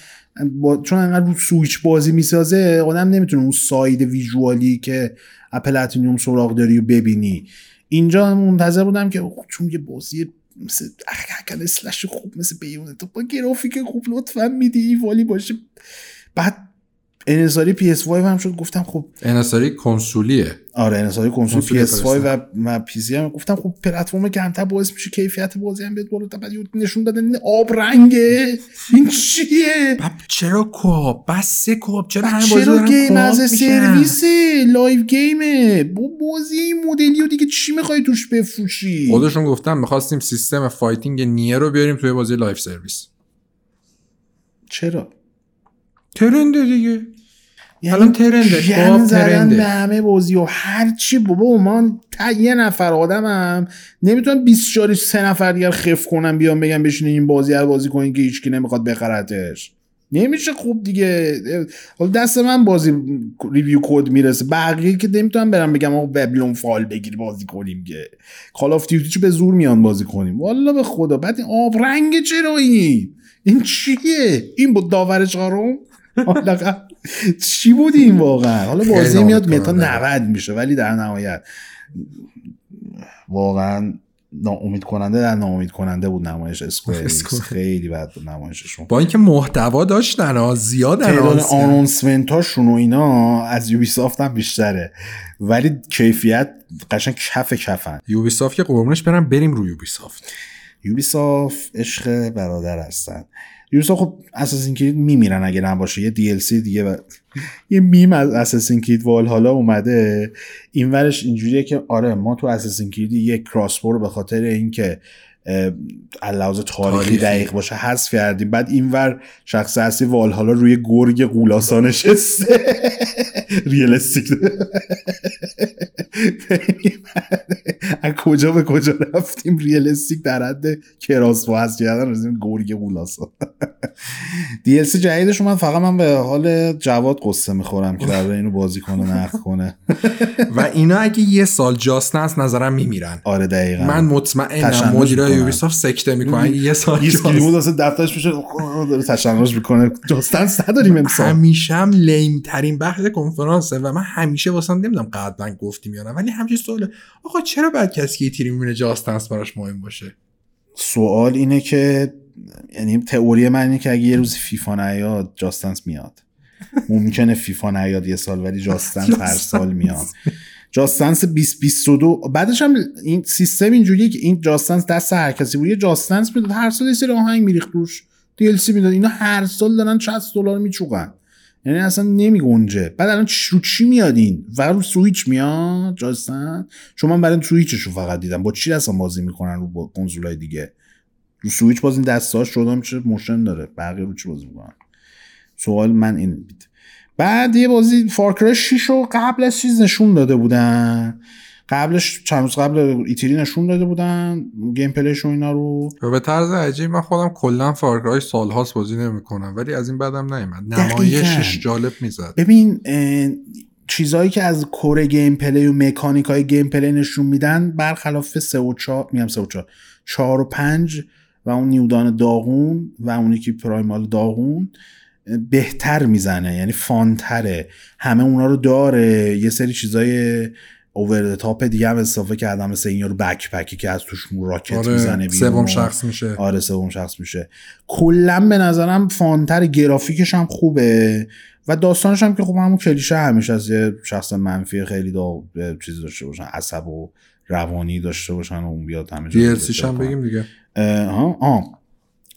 Speaker 2: با... چون انقدر رو سویچ بازی می‌سازه آدم نمی‌تونه اون side visual ی که از Platinum سراغ داری و ببینی. اینجا منتظر بودم که چون یه بازی مثل hack and slash خوب مثل Bayonetta. با گرافیک خوب لطفا میدی والی باشه. بعد انحصاری PS5 هم شد گفتم خب
Speaker 1: انحصاری کنسولیه.
Speaker 2: آره انحصاری کنسول
Speaker 1: کنسول
Speaker 2: PS5 و PC هم. گفتم خب پلتفرم کمتر باعث میشه کیفیت بازی هم بیاد بالا بعد نشون دادن این آب رنگه. این چیه؟
Speaker 1: چرا co-op بس co-op چرا همه بازی
Speaker 2: چرا
Speaker 1: game
Speaker 2: as؟
Speaker 1: service
Speaker 2: live game ه. با بازی این مدلی و دیگه چی می‌خوای توش بفروشی؟
Speaker 1: خودشون گفتم می‌خواستیم سیستم fighting Nier رو بیاریم توی بازی live service.
Speaker 2: چرا؟
Speaker 1: trend ه دیگه.
Speaker 2: یعنی
Speaker 1: الان ترنده،
Speaker 2: جن زدن. به همه بازی و هر چی. بابا من تا یه نفر آدمم. نمی‌تونم 24 سه نفر دیگر خف کنم بیام بگم بشینین این بازی رو بازی کنین که هیچکی نمی‌خواد بخرتش. نمیشه خوب دیگه. حالا دست من بازی ریویو کد می‌رسه. بقیه که نمی‌تونم برم بگم آقا وبلون فال بگیر بازی کنیم که. کال آف دیوتی چه به زور میان بازی کنیم. والا به خدا. بعد این آب رنگ چرا این این چیه؟ این بود داور چهارم حالا قبل- چی بود این واقعا؟ حالا بازی میاد متا
Speaker 1: کننده.
Speaker 2: 90 میشه ولی در نهایت. واقعا ناامید کننده در ناامید کننده بود نمایش اسکوئر. خیلی بد بود نمایششون.
Speaker 1: با اینکه محتوا داشتن ها زیاد
Speaker 2: تعداد
Speaker 1: آنانس کردن.
Speaker 2: آنونسمنت هاشون و اینا از یوبی سافت هم بیشتره. ولی کیفیت قشنگ کف کفن.
Speaker 1: یوبی سافت که قربونش برم بریم روی یوبی سافت
Speaker 2: یوبی سافت عشق برادر هستن. یوبی سافت خب اساسین کرید میمیرن اگه نباشه. یه دی دیگه و... یه میم از اساسین کرید وال حالا اومده. این ورش اینجوریه که آره ما تو اساسین کرید یک کراسبو رو به خاطر اینکه علاوه تاریخی
Speaker 1: تاریخی.
Speaker 2: دقیق باشه حذف کردیم. بعد اینور شخص اصلی والهالا روی گرگ قولاسا نشسته. ریلستیک از کجا به کجا رفتیم؟ ریلستیک در حد کراسبو هست کردن رسیدیم گرگ قولاسا دی ال سی جدیدش اومد فقط من به حال جواد قصه می‌خورم که قرار اینو بازی کنه نقد کنه.
Speaker 1: و اینا اگه یه سال جاست از نظرم میمیرن.
Speaker 2: آره دقیقا.
Speaker 1: من مطمئنم مدیرای
Speaker 2: می‌کنن.
Speaker 1: یوبی سافت سکته می‌کنن یه سال.
Speaker 2: اسکریمو واسه دفترش میشه داره تشنج می‌کنه. جاستنس نداریم امسال.
Speaker 1: همیشه هم لیم ترین بحث کنفرانسه و من همیشه واسه نمی‌دونم قبلا گفتیم یا نه ولی همیشه سواله. آقا چرا بعد کسی که تیری می‌بینه جاستنس براش مهم باشه؟
Speaker 2: سوال اینه که یعنی تئوری من اینه که اگه یه روز فیفا نیاد جاستنس میاد. ممکنه فیفا نیاد یه سال ولی جاستنس هر سال میاد. جاستنس 2022 بعدش هم این سیستم اینجوریه که این جاستنس دست هر کسی بود. یه جاستنس می‌داد. هر سال یه سری آهنگ میریخت روش. DLC می‌داد. اینا هر سال دارن 60 دلار میچوقن یعنی اصلا نمیگنجه. بعد الان رو چی میاد این؟ فقط رو سویچ میاد جاستن چون من برای سویچش رو فقط دیدم. با چی اصلا بازی می‌کنن رو با کنسولای دیگه؟ رو سویچ باز این دستاش شدم چه motion داره. بقیه رو چی بازی می‌کنن؟ سوال من این بود بعد یه بازی Far Cry 6 رو قبل از چیز نشون داده بودن. قبلش چند روز قبل E3 نشون داده بودن gameplay ش و اینا رو.
Speaker 1: و به طرز عجیب من خودم کلا Far Cry سالهاست بازی نمی‌کنم ولی از این بعدم نیومد. نمایشش جالب می‌زد.
Speaker 2: ببین اه، چیزهایی که از core gameplay و mechanic های gameplay نشون میدن برخلاف 3 و 4 میگم 3 و 4 4 و 5 و اون New Dawn داغون و اونی که Primal داغون بهتر می‌زنه یعنی fun تره. همه اونا رو داره. یه سری چیزای over top دیگه هم اضافه کردم مثل این رو backpack ی که از توش rocket می‌زنه
Speaker 1: آره
Speaker 2: بیرون.
Speaker 1: سوم شخص میشه.
Speaker 2: آره سوم شخص میشه. کلا به نظرم fun تر گرافیکش هم خوبه. و داستانش هم که خب همون کلیشه همیشه از یه شخص منفی خیلی دا چیزی داشته باشن عصب و روانی داشته باشن و اون بیاد همه جا
Speaker 1: هم بگیم دیگه.
Speaker 2: ها آه.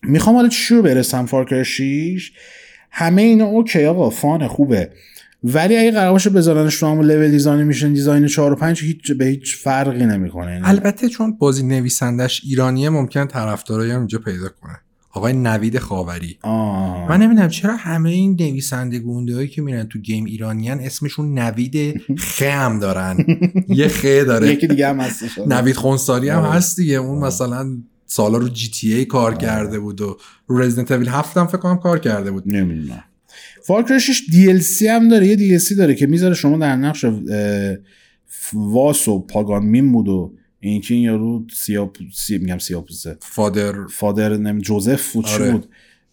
Speaker 2: می‌خوام حالا چی رو برسم؟ Far Cry 6 همه اینا اوکی آقا fun خوبه. ولی اگه قرار باشه بذارنش تو همون level design mission design 4 و 5 هیچ به هیچ فرقی نمی‌کنه.
Speaker 1: البته چون بازی نویسندش ایرانیه ممکن طرفدارایی هم اینجا پیدا کنه. آقای نوید خاوری.
Speaker 2: آه.
Speaker 1: من نمی‌دونم چرا همه این نویسنده گونده هایی که میرن تو گیم ایرانیان اسمشون نوید خ هم دارن. یه خ داره.
Speaker 2: یکی دیگه هم هستش.
Speaker 1: نوید خونساری هم
Speaker 2: آره.
Speaker 1: هست دیگه. اون. مثلا سالا رو جی تی ای کار کرده بود و رو رزیدنت اویل 7 هم فکر کنم کار کرده بود.
Speaker 2: نمی‌دونم. فارکر 6 DLC هم داره یه DLC داره که می‌ذاره شما در نقش واس و پاگان مین بود و این که این یارو سیاه سی... میگم سیاپوسه
Speaker 1: فادر
Speaker 2: فادر نم جوزف بود
Speaker 1: آره.
Speaker 2: بود؟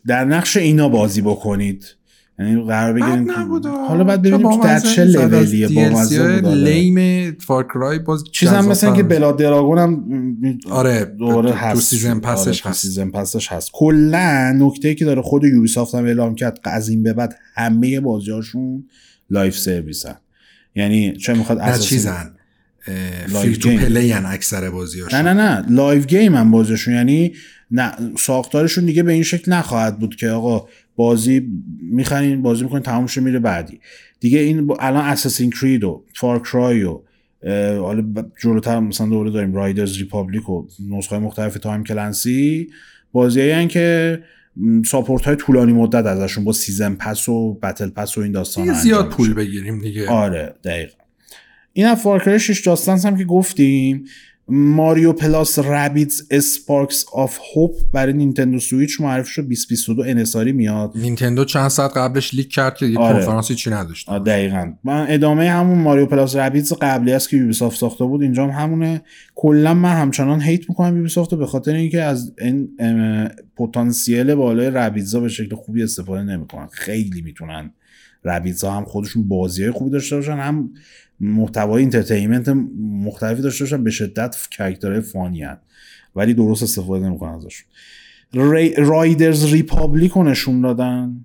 Speaker 2: در نقش اینا بازی بکنید. یعنی قرار بگیریم که- حالا بعد ببینیم در چه لولیه با مزه آره.
Speaker 1: لیم فارکرای باز
Speaker 2: چیزم مثل
Speaker 1: جذاب‌تر.
Speaker 2: که. بلا دراگون هم
Speaker 1: آره
Speaker 2: دوباره
Speaker 1: تو-
Speaker 2: هست.
Speaker 1: تو سیزن پسش
Speaker 2: آره،
Speaker 1: هست.
Speaker 2: سیزن پسش هست. کلا نکته که داره خود یوبیسافت هم اعلام کرد از این به بعد همه بازیاشون live service ن. یعنی چه می‌خواد اساسی؟
Speaker 1: چیزن.
Speaker 2: free
Speaker 1: to. play اکثر بازیاش
Speaker 2: نه نه نه. live game هم بازیشون یعنی نه ساختارشون دیگه به این شکل نخواهد بود که آقا بازی می‌خرین بازی می‌کنین تمام شه میره بعدی. دیگه این الان Assassin's Creed و Far Cry و اه، حالا جلوتر مثلا دوره داریم Riders Republic و نسخه مختلف Tom Clancy بازی که support های طولانی مدت ازشون با season pass و battle pass و این داستان
Speaker 1: دیگه زیاد پول بگیریم دیگه.
Speaker 2: آره دقیقا. این هم Far Cry 6 داستانس هم که گفتیم. Mario plus Rabbids Sparks of Hope برای Nintendo Switch معرفی شد 2022 انحصاری میاد.
Speaker 1: نینتندو چند ساعت قبلش leak کرد که دیگه
Speaker 2: آره.
Speaker 1: کنفرانسی چی نداشت.
Speaker 2: دقیقا. من ادامه همون Mario plus Rabbids قبلی است که Ubisoft ساخته بود اینجا هم همونه. کلا من همچنان hate می‌کنم Ubisoft به خاطر اینکه از این پتانسیل بالای Rabbids ا به شکل خوبی استفاده نمی‌کنن. خیلی می‌تونن Rabbids ا هم خودشون بازی های خوبی داشته باشن هم محتوای entertainment مختلفی داشته باشن به شدت character های funny هن. ولی درست استفاده نمی‌کنن ازشون. Riders Republic رو نشون دادن.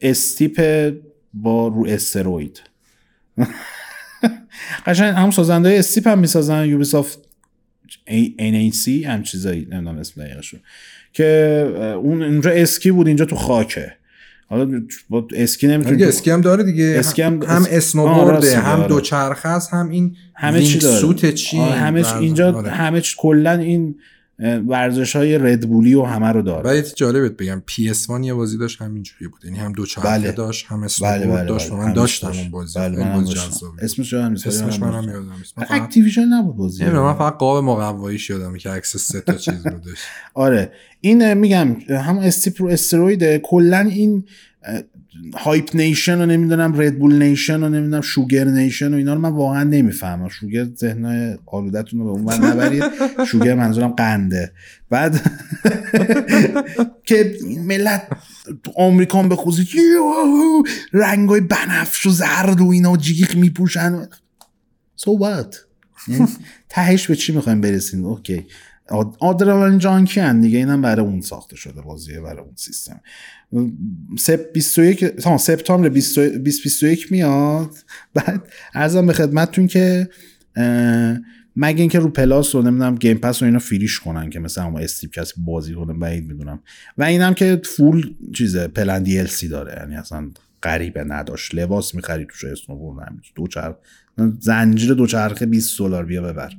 Speaker 2: Steep با رو steroid. قشنگ هم سازنده Steep هم می‌سازن Ubisoft NAC هم چیزایی نمی‌دونم اسم دقیقشو که اون اینجا اسکی بود؟ اینجا تو خاکه. حالا با اسکی نمی‌تونی
Speaker 1: دیگه اسکی هم داره دیگه
Speaker 2: اسکی هم-
Speaker 1: هم اسنوبورده هم
Speaker 2: آره.
Speaker 1: دوچرخه است هم این
Speaker 2: همه چی داره
Speaker 1: سوت چی
Speaker 2: همه چی- اینجا
Speaker 1: آره.
Speaker 2: همه کلا این ورزش های ردبولی و همه رو داره
Speaker 1: ولی جالبت بگم PS One یه بازی داشت همینجوری بود یعنی هم دوچرخه
Speaker 2: بله.
Speaker 1: داشت هم
Speaker 2: بله
Speaker 1: اسنوبورد
Speaker 2: بله
Speaker 1: داشت
Speaker 2: بله.
Speaker 1: من داشتم
Speaker 2: داشت.
Speaker 1: اون بازی
Speaker 2: بله من هم
Speaker 1: بازی.
Speaker 2: اسمش یادم نیست
Speaker 1: اسمش
Speaker 2: منم
Speaker 1: منم
Speaker 2: داشتم.
Speaker 1: یادم نیست من فقط
Speaker 2: Activision نبود بازی
Speaker 1: نمی‌دونم من فقط قاب مقواییش یادمه که عکس سه تا چیز رو داشت
Speaker 2: آره این میگم هم Steep رو استروید کلا این hype nation رو نمی‌دونم Red Bull nation رو نمی‌دونم sugar nation و اینا رو من واقعا نمی‌فهمم. sugar ذهنای آلودتون رو به اون نبرید. sugar منظورم قنده. بعد که ملت تو آمریکا هم بخوزید رنگای بنفش و زرد و اینا جیغ میپوشن. So what یعنی تهش به چی می‌خوایم برسیم؟ okay اد- adrenaline junkie ن دیگه اینم برای اون ساخته شده بازیه برای اون سیستم. سپ 21 ها، سپتامبر 20 2021 میاد. بعد عرضم به خدمتتون که مگه اینکه رو Plus رو نمی‌دونم Game Pass رو اینا free ش کنن که مثلا اون Steep کسی بازی کنه بعید می‌دونم. و اینم که full DLC داره. یعنی اصلا غریبه نداشت. لباس می‌خری توش اسنوبورد هم دو چرخ زنجیر دوچرخه 20 دلار بیا ببر.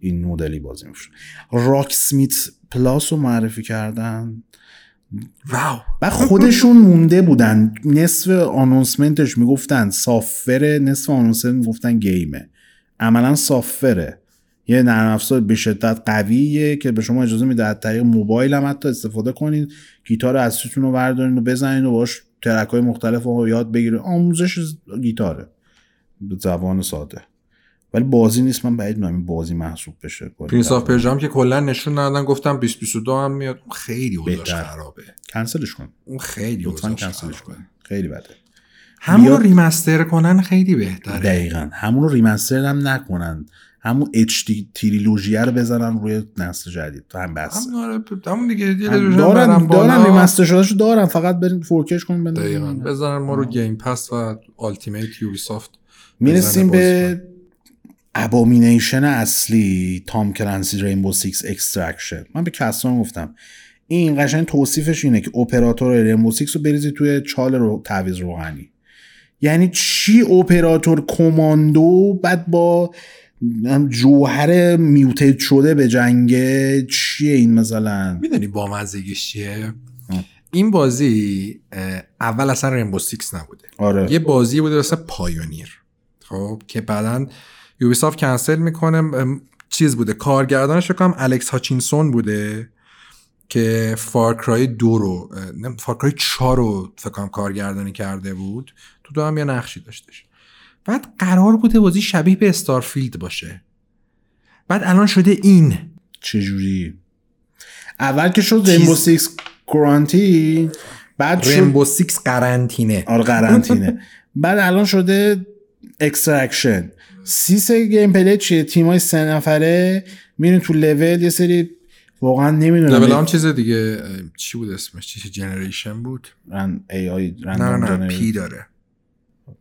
Speaker 2: این مدلی بازی میشه Rocksmith Plus رو معرفی کردن.
Speaker 1: wow.
Speaker 2: و خودشون مونده بودن. نصف announcement ش می‌گفتن software ه نصف announcement می‌گفتن game ه. عملا software ه یه نرم افزار به شدت قویه که به شما اجازه میده از طریق موبایل هم حتی استفاده کنید. گیتار اصلیتون رو بردارین و بزنین و باش track های مختلف رو یاد بگیرید آموزش گیتاره. به زبان ساده. ولی بازی نیست من بعید می‌دونم این بازی محسوب بشه.
Speaker 1: Prince of Persia م که کلا نشون ندادن گفتم 2022 هم میاد. خیلی اوضاعش. خرابه.
Speaker 2: کنسلش کن.
Speaker 1: اون خیلی
Speaker 2: لطفا کنسلش کن. خیلی بده.
Speaker 1: همون
Speaker 2: بیاد-
Speaker 1: remaster کنن خیلی بهتره.
Speaker 2: دقیقا. همون رو remaster هم نکنن. همون HD trilogy ه رو بزنن روی نسل جدید. تو هم بس.
Speaker 1: همون آره همون دیگه
Speaker 2: هم دارن
Speaker 1: بالا.
Speaker 2: دارن remaster شدهشو دارن. فقط برین 4K ش کنین.
Speaker 1: دقیقا. بزنن ما رو Game Pass و Ultimate Ubisoft
Speaker 2: می‌رسیم
Speaker 1: بزنه
Speaker 2: به abomination اصلی Tom Clancy Rainbow Six Extraction من به کسان گفتم. این قشنگ توصیفش اینه که اپراتور Rainbow Six رو بریزی توی چال رو تعویض روغنی. یعنی چی اپراتور کماندو بعد با جوهر mutate شده به جنگه چیه این مثلا؟
Speaker 1: می‌دونی بامزگیش چیه؟
Speaker 2: آه.
Speaker 1: این بازی اول اصلا Rainbow Six نبوده.
Speaker 2: آره.
Speaker 1: یه بازی بوده مثل Pioneer خب که بعدا Ubisoft کنسل می‌کنه. چیز بوده. کارگردانش کنم Alex Hutchinson بوده که Far Cry دو رو Far Cry چهار رو فکر کنم کارگردانی کرده بود. تو دو هم یه نقشی داشتش. بعد قرار بوده بازی شبیه به Starfield باشه. بعد الان شده این.
Speaker 2: چجوری؟ اول که شد Rainbow Six Quarantine بعد شد
Speaker 1: سیکس قرنطینه
Speaker 2: آره قرنطینه بعد الان شده Extraction سیس gameplay چیه؟ تیمای سه نفره میرین تو لول یه سری واقعا
Speaker 1: لول
Speaker 2: نمی‌دونم
Speaker 1: هم چیز دیگه چی بود اسمش؟ چی جنریشن بود؟
Speaker 2: رن ای آی
Speaker 1: نه نه نه پی داره.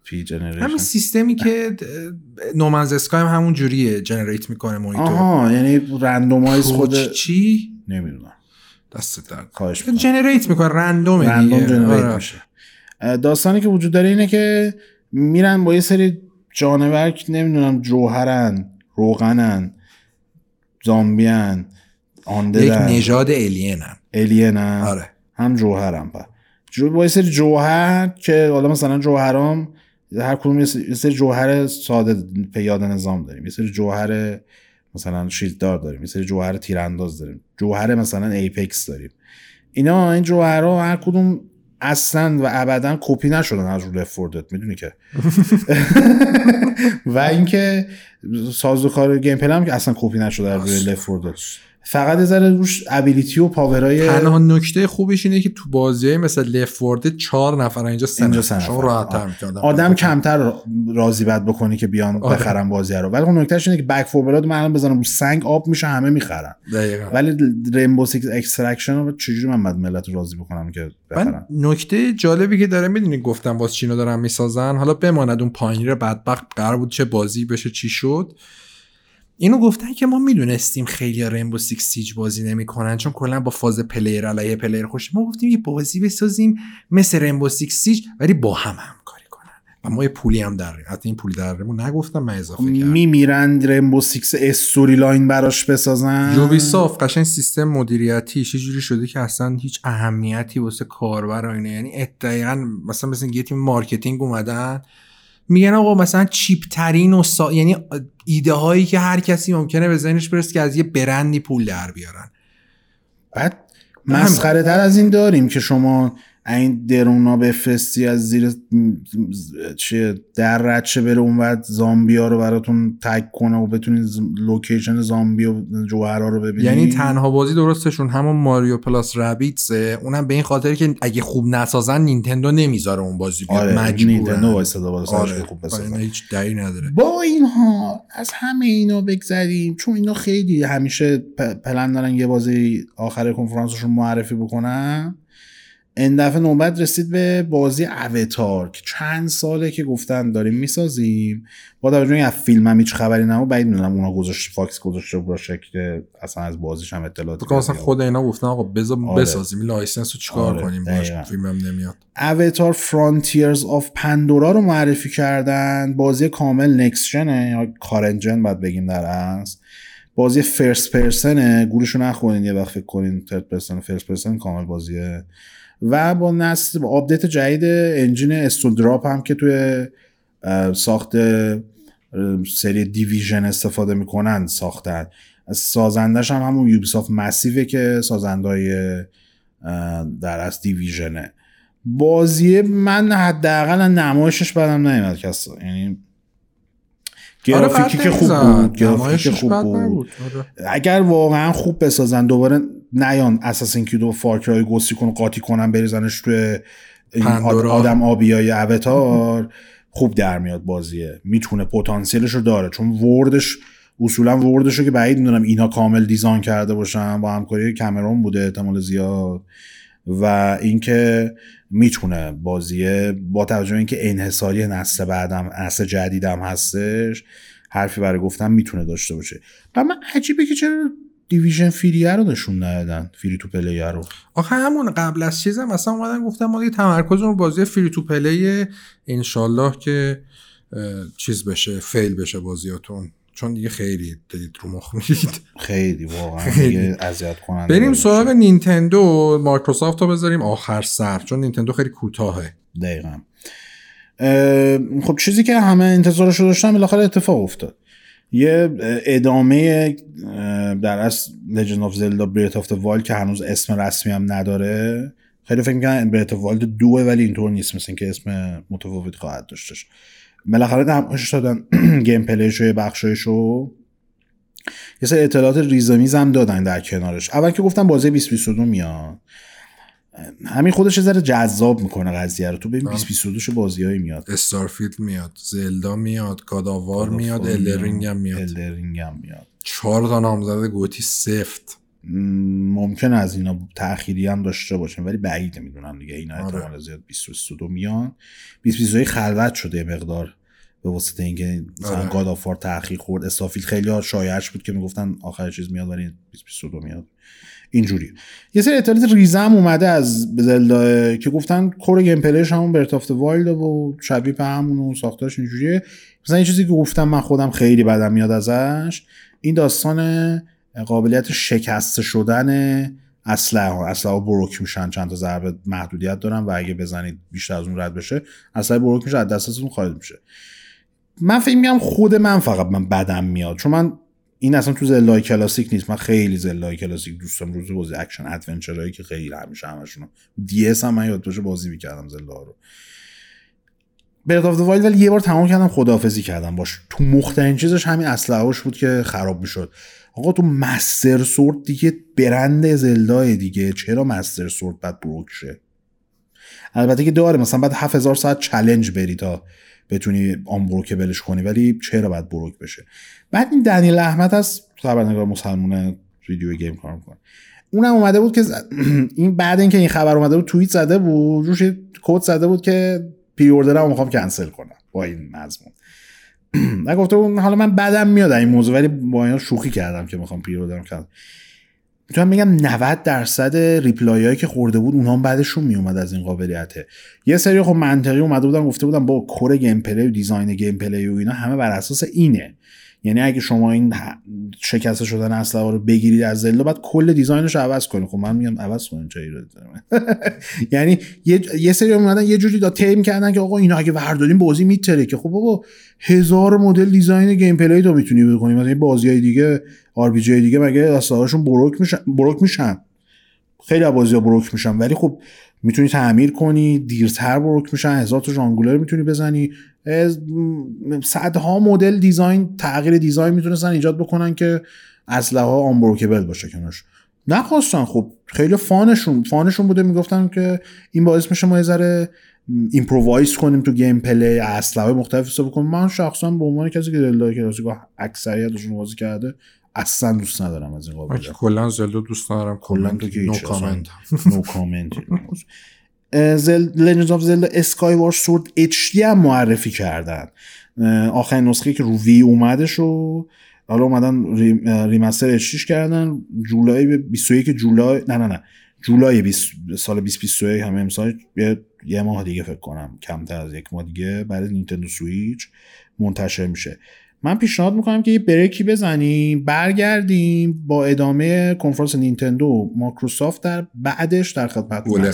Speaker 2: پی جنریشن
Speaker 1: همین سیستمی که نومنز اسکای هم همون جوریه جنریت می‌کنه محیطو
Speaker 2: آها یعنی رندومایز خود
Speaker 1: چی؟
Speaker 2: نمی‌دونم.
Speaker 1: دست درد.
Speaker 2: می‌کنم.
Speaker 1: جنریت می‌کنه.
Speaker 2: رندوم
Speaker 1: دیگه.
Speaker 2: جنریت. میشه. داستانی که وجود داره اینه که میرن با یه سری جانور که نمی‌دونم جوهرن روغنن زامبیان
Speaker 1: یک نژاد alien
Speaker 2: ن alien ن
Speaker 1: آره.
Speaker 2: هم جوهرم با جو با یه سری جوهر که حالا مثلا جوهرام هر کدوم یه سری یه سری جوهر ساده پیاده نظام داریم. یه سری جوهر مثلا shield دار داریم. یه سری جوهر تیرانداز داریم. جوهر مثلا Apex داریم. اینا این جوهرها هر کدوم اصلا و ابدا کپی نشدن از رو Left 4 Dead می‌دونی که؟ و اینکه سازوکار gameplay هم که اصلا کپی نشده از روی Left 4 Dead فقط ذره روش ability و power ای
Speaker 1: تنها نکته خوبش اینه که تو بازی مثل Left 4 Dead چهار نفر اینجا سه نفر. شما
Speaker 2: نفر.
Speaker 1: راحت تر
Speaker 2: آه.
Speaker 1: می‌تونید
Speaker 2: آدم کمتر راضی بد بکنی که بیان
Speaker 1: آره.
Speaker 2: بخرن بازی رو. ولی خب نکتهش اینه که Back 4 Blood من الان بزنم رو سنگ آب میشه همه می‌خرن.
Speaker 1: دقیقا.
Speaker 2: ولی Rainbow Six Extraction رو چجوری من بعد ملت رو راضی بکنم که
Speaker 1: من
Speaker 2: بخرن؟
Speaker 1: نکته جالبی که داره می‌دونی گفتم باز چینو دارن می‌سازن؟ حالا بماند اون پایینی بدبخت قرار بود چه بازی بشه چی شد؟ اینو گفتن که ما می‌دونستیم خیلی Rainbow Six Siege بازی نمی‌کنن چون کلا با فاز player علیه player خوش ما گفتیم یه بازی بسازیم مثل Rainbow Six Siege ولی با هم همکاری کنن. و ما یه پولی هم در حتی این پولی درمون نگفتم من اضافه کردم.
Speaker 2: میمیرن Rainbow Six story line براش بسازن؟
Speaker 1: Ubisoft قشنگ سیستم مدیریتی چه جوری شده که اصلا هیچ اهمیتی واسه کاربر اینه. یعنی دقیقا مثلا مثل یه تیم marketing اومدن میگن آقا مثلا چیپ ترین و سا... یعنی ایده هایی که هر کسی ممکنه به ذهنش برسه که از یه برندی پول در بیارن.
Speaker 2: بعد مسخره تر از این داریم که شما این درونا بفرستی از زیر چه در رچه بره اون وقت زامبیا رو براتون تگ کنه و بتونید لوکیشن زامبی و جوهرها رو ببینید
Speaker 1: یعنی تنها بازی درستشون همون ماریو پلاس رابیتسه اونم به این خاطر که اگه خوب نسازن نینتندو نمی‌ذاره اون بازی بیاد.
Speaker 2: آره. نینتندو
Speaker 1: آره
Speaker 2: خوب
Speaker 1: هیچ دلیلی نداره.
Speaker 2: با اینها از همه اینا بگذریم چون اینا خیلی همیشه پلن دارن یه بازی آخر کنفرانسشون معرفی بکنن. این دفعه نوبت رسید به بازی اوتار که چند ساله که گفتن داریم می‌سازیم. با توجه از فیلم هم هیچ خبری نبود بعید می‌دونم اونا گذاشت فاکس گذاشته باشه که اصلا از بازیش هم اطلاعاتی
Speaker 1: بکنم اصلا. خود اینا گفتن آقا بذار
Speaker 2: آره.
Speaker 1: بسازیم این license رو چیکار
Speaker 2: آره،
Speaker 1: کنیم؟ باش. فیلمم نمیاد.
Speaker 2: Avatar Frontiers of Pandora رو معرفی کردن. بازی کامل next-gen ه یا current-gen باید بگیم درسته بازی first person ه گورشو نخونین یه وقت فکر کنین third person first person کامل بازیه. و با نسل با update جدید engine Snowdrop هم که توی ساخت سری Division استفاده می‌کنن ساختن. از سازندش هم همون Ubisoft Massive ه که سازندای در از دیویژنه. بازی من حداقل نمایشش بدم نمیاد کسا یعنی گرافیکی که خوب بود گرافیکی که خوب بود. اگر واقعا خوب بسازن دوباره نیان اساسین کید و فارکرای گوسی کن قاطی کنن بریزنش توی. آدم آبیای اوتار خوب در میاد بازیه. می‌تونه پتانسیلش رو داره. چون وردش اصولا وردش رو که بعید می‌دونم اینا کامل دیزاین کرده باشن با همکاری کامرون بوده احتمال زیاد. و اینکه می‌تونه بازیه با توجه به اینکه انحصاری نسل بعدم نسل جدیدم هستش حرفی برای گفتم می‌تونه داشته باشه. و من عجیبه که چرا دیویژن فریه رو نشون ندادن فری تو پلیه رو.
Speaker 1: آخه همون قبل از چیزم مثلا اومدن گفتم ما دیگه تمرکز رو بازی فری تو پلی انشالله که چیز بشه فیل بشه بازیاتون. چون دیگه خیلی دارید رو مخ میرید
Speaker 2: خیلی واقعا اذیت کننده
Speaker 1: بریم. سراغ نینتندو. مایکروسافت رو بذاریم. آخر سر. چون نینتندو خیلی کوتاهه.
Speaker 2: دقیقا. خب چیزی که همه انتظارش رو داشتن بالاخره اتفاق افتاد. یه ادامه در اصل Legend of Zelda Breath of the Wild که هنوز اسم رسمی هم نداره. خیلی فکر می‌کنن Breath of Wild دوه ولی اینطور نیست مثل که اسم متفاوت خواهد داشتش بالاخره نمایش دادن gameplay ش و بخشایش رو یه سری اطلاعات ریزامیز هم دادن در کنارش. اول که گفتم بازی 2022 میاد. همین خودش یه ذره جذاب می‌کنه قضیه رو. تو ببین 2022 چه بازیایی میاد.
Speaker 1: Starfield میاد Zelda میاد God of War میاد Elden Ring هم میاد.
Speaker 2: Elden Ring هم میاد.
Speaker 1: چهار تا نامزد GOTY سفت.
Speaker 2: ممکن از اینا تأخیری هم داشته باشن ولی بعید می‌دونم دیگه. اینا
Speaker 1: آره.
Speaker 2: احتمال زیاد 2022 میان. 2022 خلوت شده مقدار به واسطه اینکه مثلا.
Speaker 1: God
Speaker 2: of War تاخیر خورد. Starfield خیلی شایعش بود که می‌گفتن آخر چیز میاد ولی 2022 میاد. اینجوری. یه سری اطلاعات ریزم اومده از Zelda که گفتن core gameplay ش همون Breath of the Wild و شبیه به همون و ساختارش اینجوریه. مثلا این چیزی که گفتم من خودم خیلی بدم میاد ازش این داستان قابلیت شکسته شدن اسلحه ها. اسلحه broke میشن چند تا ضربه محدودیت دارن و اگه بزنید بیشتر از اون رد بشه اسلحه broke میشه از دستتون خارج میشه. من فکر میگم خود من فقط من بدم میاد. چون من این اصلا تو Zelda ی classic نیست. من خیلی Zelda ی classic دوستم روز بازی action adventure ایی که خیلی همیشه همشون DS هم من یاد باشه بازی می‌کردم Zelda رو. Breath of the Wild ولی یه بار تمام کردم خداحافظی کردم باش. تو مخترین چیزش همین اسلحه‌اش بود که خراب می‌شد. آقا تو Master Sword دیگه brand Zelda ی دیگه. چرا Master Sword بعد broke شه؟ البته که داره مثلا بعد 7000 ساعت challenge بری تا بتونی unbreakable ش کنی ولی چرا باید broke بشه؟ بعد این دنیل احمد از خبرنگار مسلمون video game کار می‌کنه. اونم اومده بود که این بعد اینکه این خبر اومده بود توییت زده بود روش quote زده بود که preorder مو می‌خوام کنسل کنم با این مضمون. و گفته بود حالا من بدم میاد این موضوع ولی با اینا شوخی کردم که می‌خوام preorder م کنم می‌تونم بگم 90 درصد reply هایی که خورده بود اونها بدشون میومد از این قابلیته یه سری خب منطقی اومده بودن گفته بودن با core gameplay و design gameplay و اینا همه بر اساس اینه. یعنی اگه شما این شکسته شدن اسلحه رو بگیرید از Zelda بعد کل design ش رو عوض کنید. خب من میگم عوض کنید چه ایرادی یعنی یه, سری اومدن یه جوری داتیم کردن که آقا اینا اگه ورداریم بازی می‌ترکه. خب بابا هزار مدل design gameplay تو می‌تونی بکنی. مثلا بازی های دیگه RPG دیگه مگه اسلحه‌هاشون broke میشن broke میشن. خیلی از بازی ها broke میشن. ولی خب می‌تونی تعمیر کنی دیرتر broke میشن هزار تا ژانگولر می‌تونی بزنی. صدها مدل design تغییر design می‌تونستن ایجاد بکنن که اسلحه ها unbreakable باشه کنارش. نخواستن خب خیلی fun شون fun شون بوده می‌گفتن که این باعث میشه ما یه ذره improvise کنیم تو gameplay اسلحه مختلف استفاده کنیم. من شخصا به عنوان کسی که Zelda های classic اکثریتشون بازی کرده اصلا دوست ندارم از این
Speaker 1: که کلا زلدا دوست ندارم
Speaker 2: کلا تو که
Speaker 1: نو. کامنت
Speaker 2: نو کامنت زل لژندز آف زلدا اسکای وار سورد اچ دی هم معرفی کردن. آخرین نسخه که رو وی اومدش و حالا اومدن ریمستر اچ کردن. جولای به 21 جولای نه نه نه. جولای 20 سال 2021 همه امسال یه, یه ماه دیگه فکر کنم. کمتر از یک ماه دیگه برای نینتندو سویچ منتشر میشه. من پیشنهاد می‌کنم که یه بریکی بزنیم برگردیم با ادامه کنفرانس نینتندو و مایکروسافت در بعدش در خدمت
Speaker 1: گل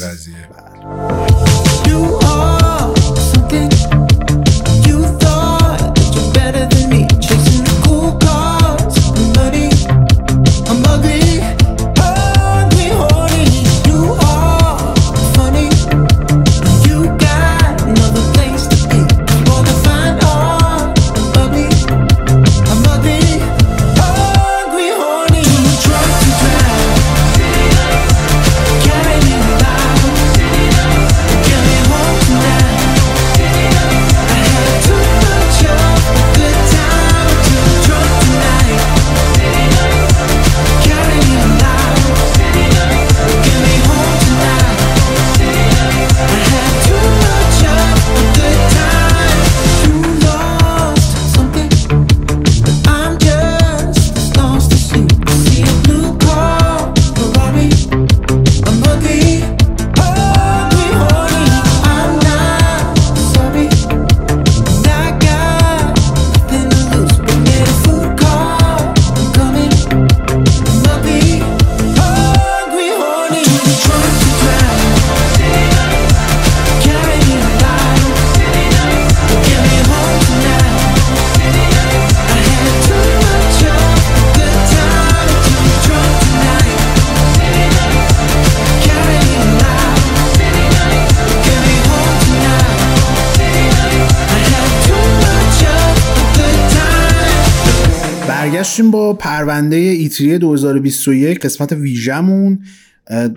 Speaker 2: برگشتیم با پرونده ایتری 2021 قسمت ویژمون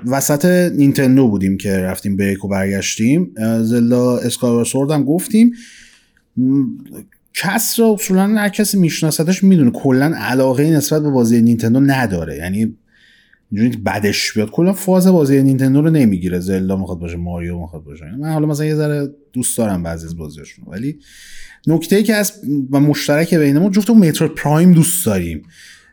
Speaker 2: وسط نینتندو بودیم که رفتیم بریک و برگشتیم. اسکاور سورد هم گفتیم. کس را اصولا هر کسی میشناستش می‌دونه کلا علاقه نسبت به بازی نینتندو نداره. یعنی اینجوری بدش بیاد. کلا فاز بازی نینتندو رو نمی‌گیره. زلدا می‌خواد باشه ماریو می‌خواد باشه. من حالا مثلا یه ذره دوست دارم بعضی از بازیاشون ولی نکته ای که از و مشترک بین ما جفت Metroid Prime دوست داریم.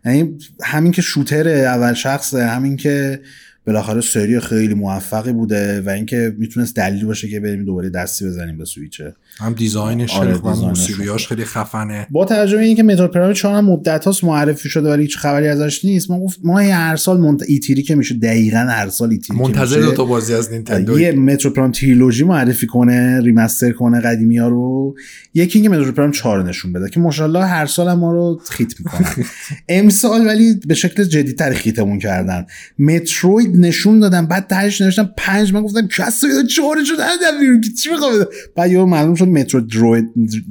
Speaker 2: یعنی همین که shooter اول شخصه همین که بالاخره سری خیلی موفقی بوده و اینکه می‌تونست دلیل باشه که بریم دوباره دستی بزنیم به سویچه.
Speaker 1: هم design ش
Speaker 2: آره،
Speaker 1: خیلی خوبه هم
Speaker 2: design ش
Speaker 1: موسیقیاش خیلی خفنه.
Speaker 2: با توجه به اینکه Metroid Prime 4 هم مدت هاست معرفی شده ولی هیچ خبری ازش نیست ما گفت ما هر سال منت... E3 ای که میشه دقیقا هر سال E3 ای که
Speaker 1: منتظر دو تا بازی از نینتندو
Speaker 2: یه مترو پرایم تریلوژی معرفی کنه ریمستر کنه قدیمی ها رو. یکی اینکه مترو پرایم 4 نشون بده که ماشاءالله هر سال هم ما رو خیت می‌کنن. امسال ولی به شکل جدیدتر خیتمون کردن. متروید نشون دادن بعد تهش نوشتن پنج من گفتم کسا چهارشو ندادم بیرون که چی می‌خوام بعد یه معلوم شد مترو دروید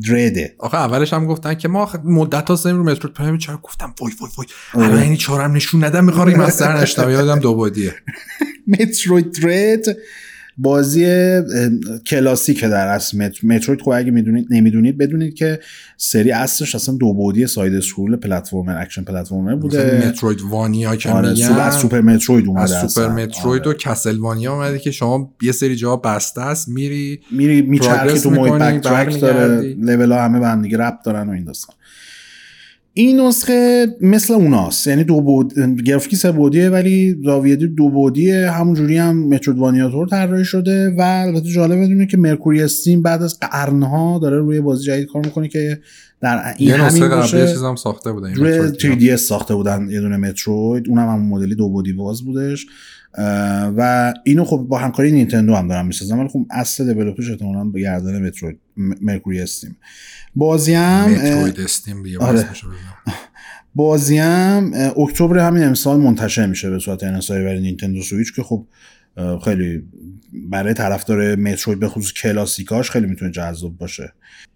Speaker 2: درده
Speaker 1: آخه اولش هم گفتن که ما مدت ها رو مترو پرایم چرا گفتم وای وای وای.
Speaker 2: آره.
Speaker 1: الان یعنی چهارم نشون ندم می‌خوام ریمستر نشتم یادم دو بودیه
Speaker 2: Metroid Dread بازی classic ه در اصل مت- Metroid خب اگه می‌دونید نمی‌دونید بدونید که سری اصلش اصلا دو بعدی side-scroll platformer action platformer بوده
Speaker 1: Metroidvania که
Speaker 2: آره از Super Metroid اومده
Speaker 1: از سوپر
Speaker 2: اصلا.
Speaker 1: Metroid
Speaker 2: آره.
Speaker 1: و Castlevania اومده که شما یه سری جاها بسته است میری
Speaker 2: میری میچرخی تو محیط back داره. لول ها همه به هم دیگه ربط دارن و این داستان این نسخه مثل اوناست. یعنی دو بود گرافیکی سه بعدیه ولی زاویه دو بعدیه همون جوری هم مترودوانیا طور طراحی شده و البته جالب بدونه که مرکوری استیم بعد از قرنها داره روی بازی جدید کار می‌کنه که در این
Speaker 1: یه نسخه قبلی
Speaker 2: باشه.
Speaker 1: چیزام ساخته بودن
Speaker 2: روی
Speaker 1: متروید
Speaker 2: 3DS ساخته بودن یه دونه متروید. اونم همون مدلی دو بودی باز بودش. و اینو خب با همکاری نینتندو هم دارن می‌سازن ولی خب اصل دیولپرش احتمالاً به گردن متروید مرکوری استیم بازی هم
Speaker 1: متروید استیم
Speaker 2: آره. بازی هم اکتبر همین امسال منتشر میشه به صورت انحصاری برای نینتندو سویچ که خب خیلی برای طرفدار متروید به خصوص کلاسیکاش خیلی می‌تونه جذاب باشه.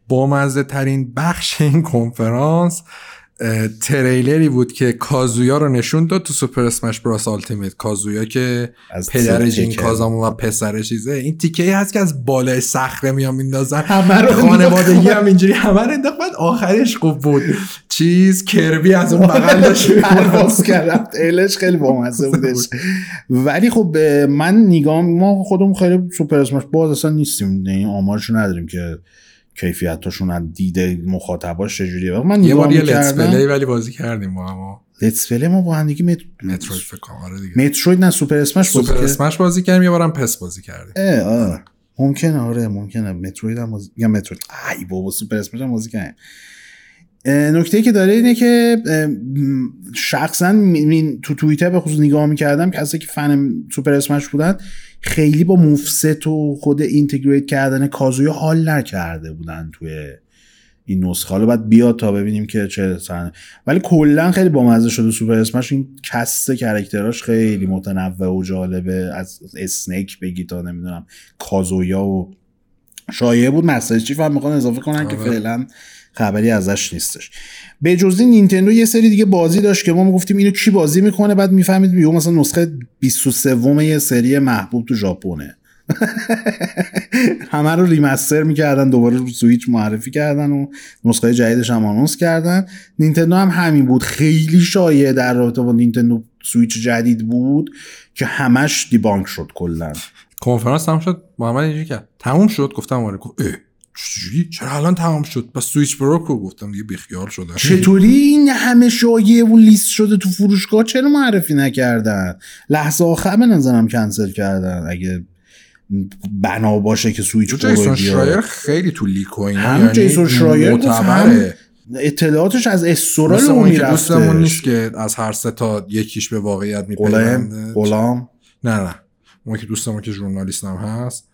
Speaker 1: بامزه ترین بخش این کنفرانس تریلری بود که کازویا رو نشون داد تو Super Smash Bros Ultimate. کازویا که پدر. جین کازامو و پسر چیزه. این تیکه ای هست که از بالای صخره میام میندازن.
Speaker 2: همه رو
Speaker 1: خانوادگی هم اینجوری همه رو انداخت. بعد آخرش خوب بود. چیز کربی از اون بغل داشت.
Speaker 2: پرواز کردم تیلش خیلی بامزه بودش. ولی خب من نگاه ما خودمون خیلی سوپر اسمش باز اصلا نیستیم. یعنی آمارشو نداریم که کیفیتاشون از دید مخاطباش چجوریه من
Speaker 1: یه بار یه لتس. پلی ولی بازی کردیم با هم
Speaker 2: لتس پلی ما با هم دیگه مت...
Speaker 1: متروید فکر کنم آره دیگه
Speaker 2: متروید نه سوپر اسمش بازی
Speaker 1: سوپر
Speaker 2: کرد.
Speaker 1: اسمش بازی کردیم یه بارم پس بازی کردیم
Speaker 2: اه آه. ممکنه آره ممکنه متروید هم بازی یا متروید ای بابا سوپر اسمش هم بازی کردیم نکته که داره اینه که شخصا می- می- تو توییتر به خصوص نگاه می‌کردم کسی که فن سوپر اسمش بودن خیلی با موفست و خود اینتگریت کردن کازویا حال نکرده بودن توی این نسخه. حالا باید بیاد تا ببینیم که چه صحنه ولی کلا خیلی بامزه شده سوپر اسمش. این کست کرکتراش خیلی متنوع و جالبه. از اسنیک بگی تا نمی‌دونم کازویا و شایعه بود. مستر چیف هم می‌خوان اضافه کنن که
Speaker 1: آره.
Speaker 2: فعلا خبری ازش نیستش. به جز این نینتندو یه سری دیگه بازی داشت که ما می‌گفتیم اینو کی بازی می‌کنه بعد می‌فهمید یهو مثلا نسخه 23 یه سری محبوب تو ژاپنه. همه رو remaster می‌کردن دوباره رو سویچ معرفی کردن و نسخه جدیدش هم announce کردن. نینتندو هم همین بود. خیلی شایعه در رابطه با نینتندو سویچ جدید بود که همش دیبانک شد کلا.
Speaker 1: کنفرانس تموم شد. محمد اینجوری کرد. تموم شد؟ گفتم آره. چجوری؟ چرا الان تمام شد؟ بس سویچ برو کو گفتم دیگه بیخیال شدن
Speaker 2: چطوری این همه شایعه و لیست شده تو فروشگاه؟ چرا معرفی نکردن؟ لحظه آخر به نظرم کنسل کردن. اگه بنا باشه که سویچ
Speaker 1: چون جیسون شرایر خیلی تو لیک و اینا
Speaker 2: هم
Speaker 1: یعنی
Speaker 2: جیسون شرایر
Speaker 1: معتبره.
Speaker 2: اطلاعاتش از استورا
Speaker 1: مثل
Speaker 2: لو
Speaker 1: اون که دوستمون نیست که از هر سه تا یکیش به واقعیت میپیونده
Speaker 2: غلام
Speaker 1: نه نه. اون که دوستمون که ژورنالیست هم هست.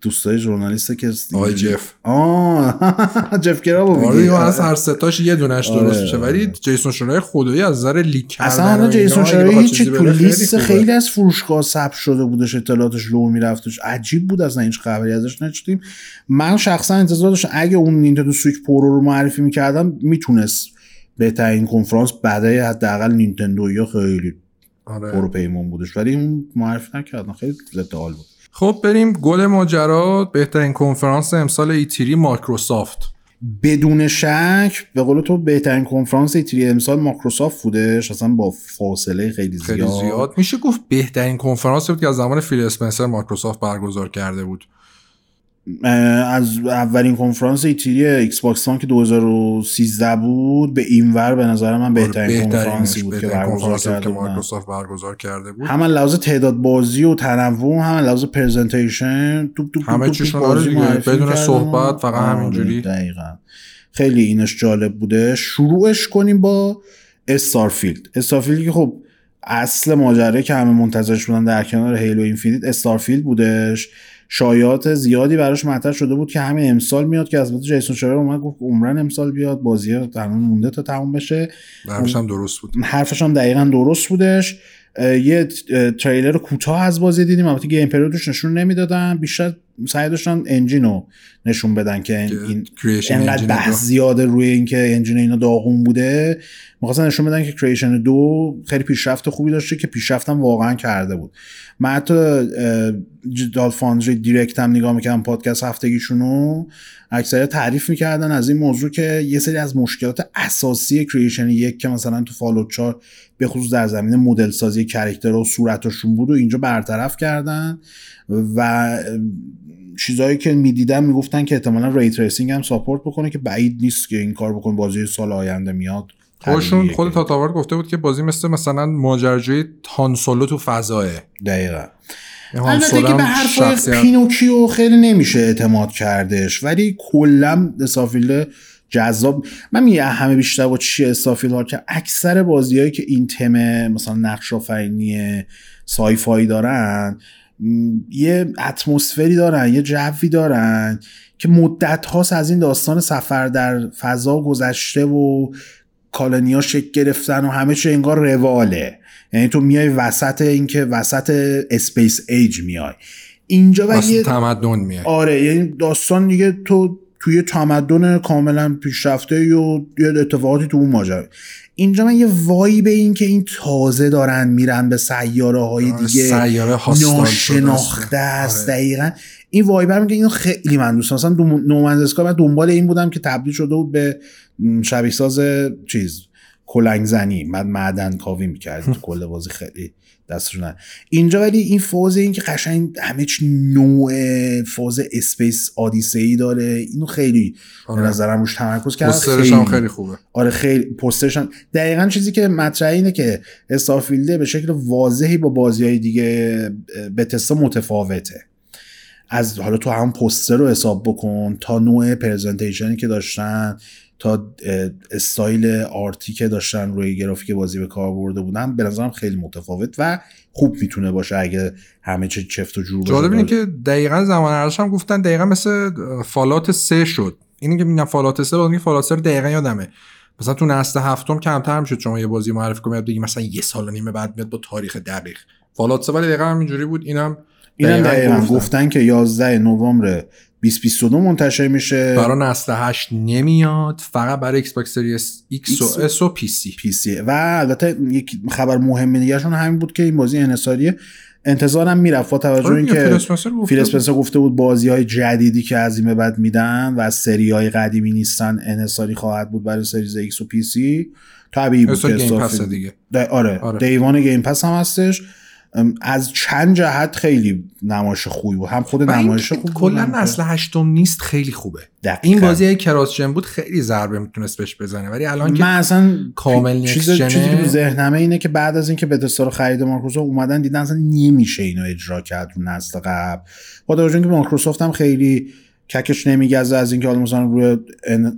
Speaker 2: دوستای ژورنالیست که
Speaker 1: آقای جف.
Speaker 2: آه. جف کرابو
Speaker 1: آره از هر ستاش یه دونش
Speaker 2: آره،
Speaker 1: درست میشه. ولی. جیسون شرایر خدایی از نظر لیک کردن
Speaker 2: اصلا جیسون هیچی
Speaker 1: چیزی
Speaker 2: تو لیست. خیلی از فروشگاه ثبت شده بودش اطلاعاتش لو میرفتش. عجیب بود اصلا هیچ خبری ازش نشدیم. من شخصا انتظار داشتم اگه اون نینتندو سویچ پرو رو معرفی می‌کردم می‌تونست بهترین کنفرانس E3 حداقل نینتندو یا خیلی
Speaker 1: آره.
Speaker 2: برو پیمون بودش. ولی اون معرفی نکردن خیلی ضد بود.
Speaker 1: خب بریم گل ماجرا بهترین کنفرانس امسال E3 مایکروسافت.
Speaker 2: بدون شک به قول تو بهترین کنفرانس E3 امسال مایکروسافت بودش. اصلا با فاصله خیلی زیاد,
Speaker 1: خیلی زیاد. میشه گفت بهترین کنفرانس بود که از زمان فیل اسپنسر مایکروسافت برگزار کرده بود.
Speaker 2: از اولین کنفرانس E3 ایکس باکس که 2013 بود به اینور به نظر من بهترین کنفرانسی بود که برگزار کرده
Speaker 1: که مایکروسافت برگزار کرده بود
Speaker 2: هم لحاظ تعداد بازی و تنوع هم لحاظ presentation توپ توپ
Speaker 1: همه چیشون
Speaker 2: بازی
Speaker 1: آره دیگه.
Speaker 2: معرفی
Speaker 1: بدون. صحبت، فقط
Speaker 2: آره،
Speaker 1: همینجوری.
Speaker 2: دقیقا خیلی اینش جالب بوده شروعش کنیم با استارفیلد استارفیلد که خب اصل ماجرا که همه منتظرش بودن در کنار هیلو اینفینیت استارفیلد بودش شایعات زیادی براش مطرح شده بود که همین امسال میاد که البته جیسون شرایر اومد گفت عمرا امسال بیاد بازی هنوز مونده تا تموم بشه.
Speaker 1: درش هم درست بود.
Speaker 2: حرفش هم دقیقا درست بودش. یه تریلر کوتاه از بازی دیدیم البته گیم پریودش نشون نمی‌دادن. بیشتر سعی داشتن انجین رو نشون بدن که این انقدر بحث. زیاده روی اینکه انجین اینا داغون بوده. می‌خواستن نشون بدن که کریشن دو خیلی پیشرفت خوبی داشته که پیشرفتم واقعا کرده بود. من حتی دال فاندری دیرکت هم نگاه می‌کردم پادکست هفتگیشونو اکثر تعریف می‌کردن از این موضوع که یه سری از مشکلات اساسی Creation یک که مثلا تو فالوت 4 به خصوص در زمینه مدل سازی character و صورتشون بود و اینجا برطرف کردن و چیزهایی که می‌دیدن می‌گفتن که احتمالا ray tracing هم support بکنه که بعید نیست که این کار بکن بازی سال آینده میاد.
Speaker 1: خودشون خود
Speaker 2: تاد
Speaker 1: هاوارد گفته بود که بازی مثل مثلا ماجراجوی هان سولو تو فضاه
Speaker 2: دقیقا. البته که به
Speaker 1: شخصیت-
Speaker 2: پینوکیو خیلی نمیشه اعتماد کردش ولی کلا استارفیلد جذاب من میگم همه بیشتر با چی استارفیلد ها که اکثر بازیهایی که این تم مثلا نقش آفرینی sci-fi ای دارن یه اتمسفری دارن یه جوی دارن که مدت هاست از این داستان سفر در فضا گذشته و colony ا شکل گرفتن و همه چی انگار رواله. یعنی تو میای وسط اینکه وسط اسپیس ایج میای. اینجا و یه
Speaker 1: تمدن میاد
Speaker 2: آره یعنی داستان دیگه تو توی تمدن کاملا پیشرفته و یه اتفاقاتی تو اون ماجرا. اینجا من یه وایی به این که این تازه دارن میرن به سیاره های دیگه
Speaker 1: سیاره
Speaker 2: ناشناخته است
Speaker 1: آره.
Speaker 2: دقیقا. این وایبر میگه اینو خیلی من دوست. مثلا نومنزسکا من دنبال این بودم که تبدیل شده بود به شبیه ساز چیز کلنگ زنی من معدن کاوی می‌کرد تو کل بازی خیلی دستشون نه. اینجا ولی این فاز این که قشنگ همه چی نوع فاز Space Odyssey داره اینو خیلی به
Speaker 1: آره.
Speaker 2: نظرم روش تمرکز کردن
Speaker 1: پوسترش هم خیلی خوبه.
Speaker 2: آره خیلی. پوسترش هم. دقیقا چیزی که مطرح اینه که Starfield ه به شکل واضحی با بازی های دیگه Bethesda متفاوته. از حالا تو هم پوستر رو حساب بکن تا نوع presentation ی که داشتن تا style art ی که داشتن روی گرافیک بازی به کار برده بودن به نظرم خیلی متفاوت و خوب می‌تونه باشه اگه همه چه چفت و جور.
Speaker 1: جالب اینه که دقیقا زمان ارزش هم گفتن دقیقا مثل Fallout سه شد. اینی که میگن Fallout سه بود Fallout سه دقیقا یادمه. مثلا تو نسل هفتم کمتر می‌شد شما یه بازی معرفی کنید بگی مثلا یه سال و نیمه بعد میاد با تاریخ دقیق. Fallout سه ولی دقیقا همینجوری بود. اینم
Speaker 2: اینم دقیقا
Speaker 1: گفتن.
Speaker 2: گفتن که 11 نوامبر 2022 منتشر میشه.
Speaker 1: برای نسل 8 نمیاد فقط برای Xbox Series
Speaker 2: X
Speaker 1: و S و
Speaker 2: PC. PC. و البته یک خبر مهم دیگهشون همین بود که این بازی انحصاریه انتظارم می‌رفت با توجه
Speaker 1: آره
Speaker 2: اینکه
Speaker 1: فیل اسپنسر گفته بود.
Speaker 2: بازی های جدیدی که از این به بعد میدن و از سری های قدیمی نیستن انحصاری خواهد بود برای Series X و PC. طبیعی بود که
Speaker 1: دیگه.
Speaker 2: آره,
Speaker 1: آره.
Speaker 2: day one Game Pass هم هستش. از چند جهت خیلی نمایش خوبی بود هم خود نمایش
Speaker 1: که
Speaker 2: خوب بود،
Speaker 1: کلا نسل هشتم نیست خیلی خوبه
Speaker 2: دقیقاً.
Speaker 1: این بازی cross-gen بود خیلی ضربه می‌تونست بهش بزنه ولی الان که
Speaker 2: من اصلا
Speaker 1: کامل
Speaker 2: چیز
Speaker 1: next
Speaker 2: چیزی که
Speaker 1: gen ه.
Speaker 2: تو ذهنمه اینه که بعد از اینکه Bethesda رو خرید مایکروسافت اومدن دیدن اصلا نمیشه اینو اجرا کرد رو نسل قبل با توجه اینکه مایکروسافت هم خیلی ککش نمیگزه از اینکه حالا مثلا روی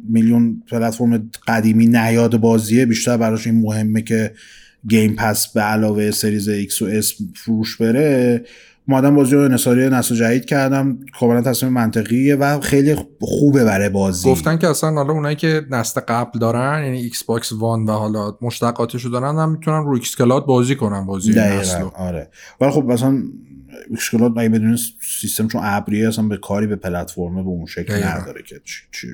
Speaker 2: میلیون پلتفرم قدیمی نیاد بازیه بیشتر براش این مهمه که Game Pass به علاوه Series X و S فروش بره اومدن بازی رو انحصاری نسل جدید کردن. کاملا تصمیم منطقیه و خیلی خوبه برای بازی.
Speaker 1: گفتن که اصلا حالا اونایی که نسل قبل دارن یعنی Xbox One و حالا مشتقاتشو دارن هم می‌تونن رو xCloud بازی کنن بازی نسل.
Speaker 2: آره. ولی خب مثلا xCloud اگه بدون سیستم چون ابریه اصلا به کاری به پلتفرم به اون شکل. نداره که چی.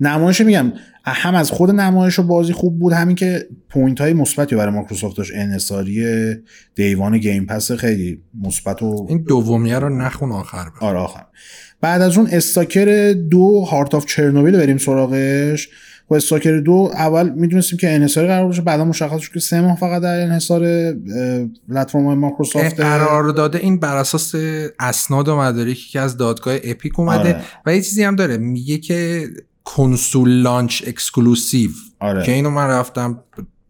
Speaker 2: نمایش میگم هم از خود نمایش و بازی خوب بود همین که point های مثبتی برای مایکروسافت داشت انحصاری day one Game Pass خیلی مثبت و
Speaker 1: این دومیه رو نخون آخر بر
Speaker 2: آره آخر بعد از اون Stalker دو Heart of Chernobyl بریم سراغش و Stalker دو اول می‌دونستیم که انحصاری قرار باشه بعدا مشخص شد که سه ماه فقط در انحصار پلتفرم های مایکروسافت
Speaker 1: قرار داده این بر اساس اسناد و مدارکی که از دادگاه Epic اومده
Speaker 2: آره.
Speaker 1: و یه چیزی هم داره میگه که console launch exclusive.
Speaker 2: آره.
Speaker 1: که اینو من رفتم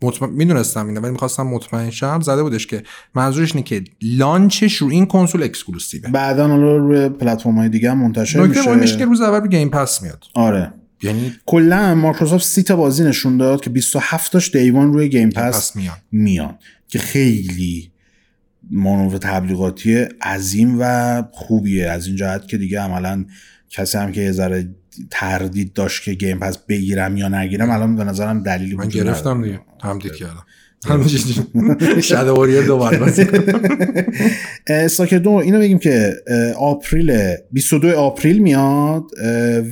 Speaker 1: مطمئن می‌دونستم اینو ولی می‌خواستم مطمئن شم زده بودش که منظورش اینه که launch ش رو این کنسول exclusive ه.
Speaker 2: بعدا حالا روی پلتفرم های دیگه هم منتشر
Speaker 1: نکته مهمش که
Speaker 2: میشه
Speaker 1: روز اول رو Game Pass میاد.
Speaker 2: آره.
Speaker 1: یعنی
Speaker 2: کلا مایکروسافت سی تا بازی نشون داد که 27 تاش day one روی Game
Speaker 1: Pass میاد
Speaker 2: میان. که خیلی مانور تبلیغاتی عظیم و خوبیه. از این جهت که دیگه عملا کسی هم که یه ذره تردید داشت که گیم پس بگیرم یا نگیرم الان به نظرم دلیلی
Speaker 1: من گرفتم. دیگه تمدید کردم. شده واریر دوباره بازی.
Speaker 2: استاکر دو اینو بگیم که آپریل 22 آپریل میاد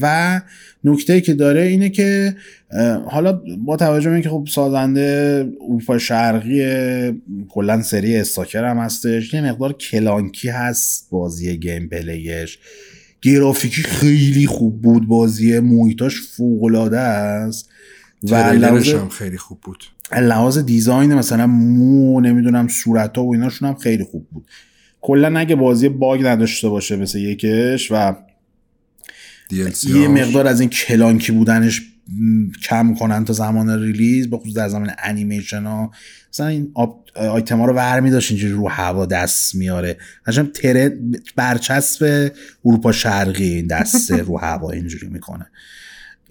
Speaker 2: و نکته که داره اینه که حالا با توجه به اینکه خب سازنده اروپا شرقی کلا سری Stalker هم هستش یه مقدار clunky هست بازی gameplay ش. گرافیکی خیلی خوب بود بازی محیطاش فوق العاده است. و لحاظ
Speaker 1: خیلی خوب بود.
Speaker 2: لحاظ design مثلا مو نمی‌دونم صورت ها و ایناشون هم خیلی خوب بود. کلا اگه بازی bug نداشته باشه مثل یکش و یه. مقدار از این کلانکی بودنش کم کنن تا زمان release به خصوص در زمان انیمیشن ها. مثلا این آیتم ها رو ور داشت اینجوری رو هوا دست میاره قشنگ تره برچسب اروپا شرقی این دسته رو هوا اینجوری می‌کنه.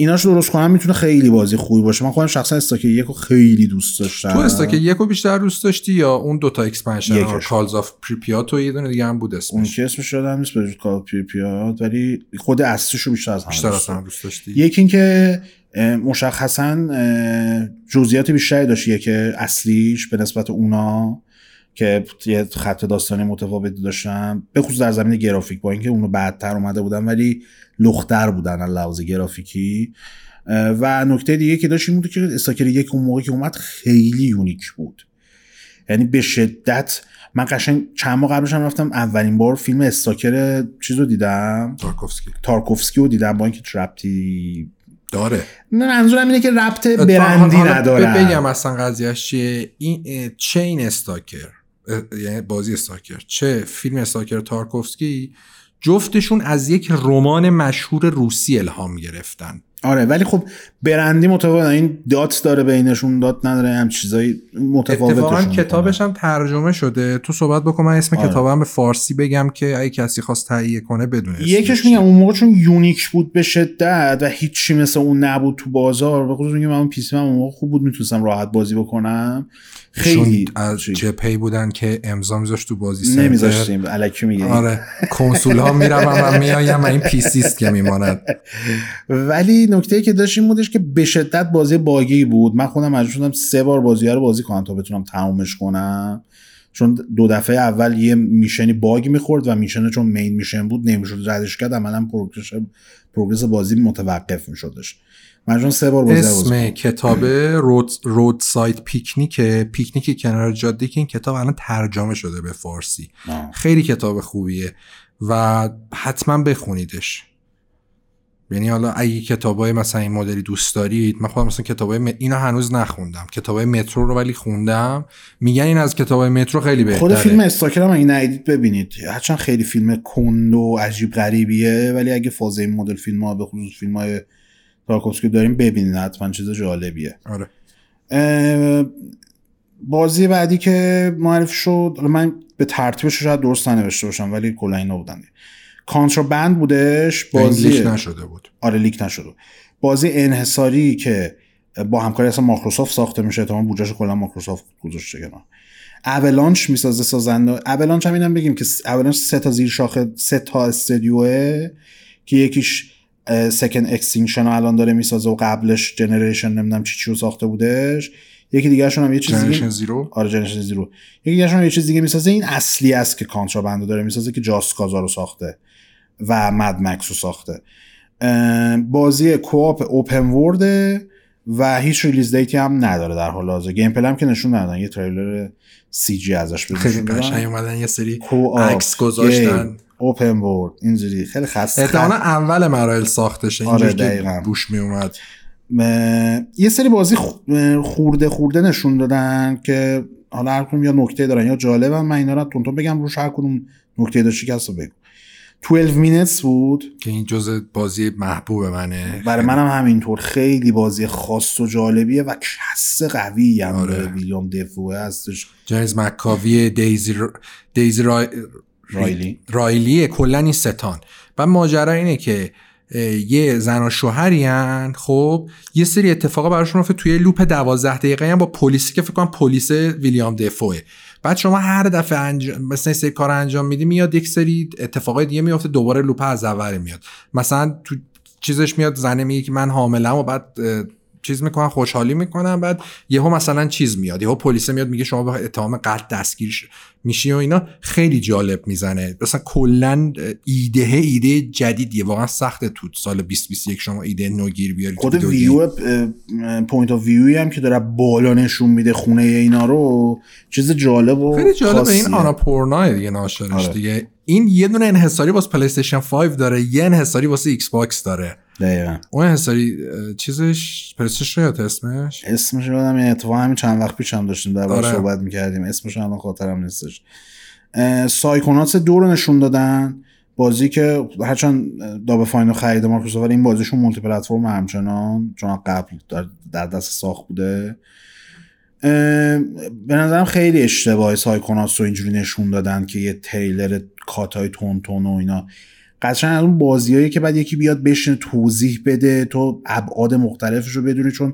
Speaker 2: ایناش درست کنن می‌تونه خیلی بازی خوبی باشه. من خودم شخصا Stalker یک رو خیلی دوست داشتم.
Speaker 1: تو Stalker یک رو بیشتر دوست داشتی یا اون دوتا
Speaker 2: expansion.
Speaker 1: Call of Pripyat و یه دونه دیگه هم بود
Speaker 2: اون
Speaker 1: اسمش
Speaker 2: که اسمش یادم نیست به کار پیاد ولی خود اصلیش رو بیشتر از
Speaker 1: بیشتر
Speaker 2: دوست.
Speaker 1: هم دوست داشتی.
Speaker 2: یکی اینکه مشخصا جزئیات بیشتری داشت. که اصلیش به نسبت اونا. که یه خط داستانی متفاوتی داشتن. به خصوص در زمین گرافیک با اینکه اونو بعدتر اومده بودن ولی لختر بودن از لحاظ گرافیکی. و نکته دیگه که داشت این بود که استاکر یک اون موقع که اومد خیلی یونیک بود. یعنی به شدت من قشنگ چند ماه قبلش هم رفتم اولین بار فیلم استاکر چیز رو دیدم.
Speaker 1: تارکوفسکی.
Speaker 2: تارکوفسکی رو دیدم با اینکه ربطی
Speaker 1: داره.
Speaker 2: نه منظورم اینه که ربط برندی نداره
Speaker 1: بگم اصلا قضیهش چیه. این این استاکر. یعنی بازی استاکر چه فیلم استاکر تارکوفسکی؟ جفتشون از یک رمان مشهور روسی الهام گرفتن.
Speaker 2: آره ولی خب برندی متفاوت این دات داره بینشون دات نداره هم چیزایی متفاوتشون
Speaker 1: اتفاقا. کتابش هم ترجمه شده تو صحبت بکن من اسم
Speaker 2: آره.
Speaker 1: کتابم به فارسی بگم که اگه کسی خواست تهیه کنه بدونه چیه.
Speaker 2: میگم اون موقع چون یونیک بود به شدت و هیچی مثل اون نبود تو بازار به خصوص میگم من پیسی من اون موقع خوب بود می‌تونستم راحت بازی بکنم خیلی
Speaker 1: از؟ جپی بودن که امضا میذاشت تو بازی سنتر.
Speaker 2: نمیذاشتیم الکی میگه
Speaker 1: آره کنسول ها میرم و میایم این پیسیست که میماند
Speaker 2: ولی نکته که داشت این بودش که به شدت بازی باگی بود. من خودم مجبور شدم سه بار بازی رو بازی کنم تا بتونم تمومش کنم. چون دو دفعه اول یه میشنی باگ می‌خورد و میشنه چون مین میشن بود نمی‌شد ردش کرد. عملا پروگرس پروگرس بازی متوقف میشدش. چون سه بار بازی
Speaker 1: اسم کتاب رود, رود سایت پیکنیک پیکنیک کنار جاده که این کتاب الان ترجمه شده به فارسی.
Speaker 2: آه.
Speaker 1: خیلی کتاب خوبیه و حتما بخونیدش. یعنی حالا اگه کتابای مثلا این مدلی دوست دارید من خودم مثلا کتابای م... اینو هنوز نخوندم. کتابای مترو رو ولی خوندم. میگن این از کتابای مترو خیلی بهتره.
Speaker 2: خود فیلم استاکر هم اگه ندیدید ببینید. هرچند خیلی فیلم کند و عجیب غریبیه ولی اگه فاز این مدل فیلم ها به خصوص فیلم های تارکوفسکی داریم ببینید حتما چیز جالبیه.
Speaker 1: آره.
Speaker 2: بازی بعدی که معرفی شد من به ترتیبش شاید درست ننوشته باشم ولی کلا اینا بودن. کانترابند بودش؟
Speaker 1: بازی
Speaker 2: بازی
Speaker 1: نشده بود.
Speaker 2: آره لیک نشده بازی انحصاری که با همکاری اصلا مایکروسافت ساخته میشه تمام بودجهش کلا مایکروسافت گذاشته کنار. Avalanche می‌سازه سازنده Avalanche هم اینم بگیم که Avalanche سه تا زیر شاخه سه تا استودیوه که یکیش Second Extinction الان داره می‌سازه و قبلش Generation نمی‌دونم چی چی رو ساخته بودش. یکی دیگه هم یه چیز دیگه
Speaker 1: Zero
Speaker 2: آره Generation Zero یکی دیگه هم یه چیز دیگه می‌سازه. این اصلی است که Contraband داره می‌سازه که Just Cause ها رو ساخته. و Mad Max رو ساخته. بازی co-op open world ه و هیچ release date ی هم نداره در حال حاضر. gameplay هم که نشون ندادن. یه تریلر CG ازش
Speaker 1: خیلی
Speaker 2: نشون دادن.
Speaker 1: قشنگ اومدن یه سری عکس گذاشتن.
Speaker 2: open world اینجوری. خیلی خسته.
Speaker 1: احتمالا اول مراحل ساختشه.
Speaker 2: آره،
Speaker 1: اینجوری که
Speaker 2: دقیقاً.
Speaker 1: بوش می اومد
Speaker 2: م- یه سری بازی خ- خورده خورده نشون دادن که حالا هر کدوم یا نکته دارن. یا جالبن من اینا رو تندتند بگم روش هر کدوم نکته داشتی که رو بگو. 12 minutes بود؟
Speaker 1: که این جزء بازی محبوب منه.
Speaker 2: برای منم همینطور. خیلی بازی خاص و جالبیه و کس قوی هم
Speaker 1: آره.
Speaker 2: داره ویلیام دفوه هستش.
Speaker 1: جیمز مکاوی دیزی, ر... دیزی رای...
Speaker 2: رایلی.
Speaker 1: رایلیه کلا این ستان. و ماجرا اینه که یه زن و شوهری هن، خب یه سری اتفاقا براشون افتاد توی لوپ دوازده دقیقه هم با پلیسی که فکر کنم پلیس ویلیام دفوه. بعد شما هر دفعه انجام مثلا سری کار انجام میدی میاد یک سری اتفاقای دیگه میفته دوباره لوپ از اول میاد. مثلا تو چیزش میاد زنه میگه که من حاملم و بعد چیز می‌کنن خوشحالی می‌کنن بعد یهو مثلا چیز میاد یهو پلیس میاد میگه شما به اتهام قتل دستگیر میشی و اینا خیلی جالب می‌زنه مثلا کلا ایده ایده جدیدیه واقعا سخته تو سال 2021 شما ایده نوگیر بیاری
Speaker 2: خود ویو.
Speaker 1: point
Speaker 2: of view ی هم که داره بالا نشون میده خونه اینا رو چیز جالب و
Speaker 1: خیلی جالبه این. Annapurna دیگه ناشرش
Speaker 2: آره.
Speaker 1: دیگه این یه دونه انحصاری واسه PlayStation 5 داره یه انحصاری واسه Xbox داره.
Speaker 2: دقیقاً.
Speaker 1: اون انحصاری چیزش استیشن یاد اسمش؟
Speaker 2: اسمش رو یادم اتفاقا همین چند وقت پیش هم داشتیم در
Speaker 1: آره.
Speaker 2: صحبت می‌کردیم. اسمش الان خاطرم نیستش. Psychonauts دو رو نشون دادن. بازی که هرچند Double Fine و خرید مایکروسافت ولی این بازیشون multi-platform همچنان چون قبل در, دست ساخت بوده. به نظرم خیلی اشتباه Psychonauts رو اینجوری نشون دادن که یه تریلر cut های تند تند و اینا. قشنگ از اون بازیایی که بعد یکی بیاد بشینه توضیح بده تو ابعاد مختلفش رو بدونی چون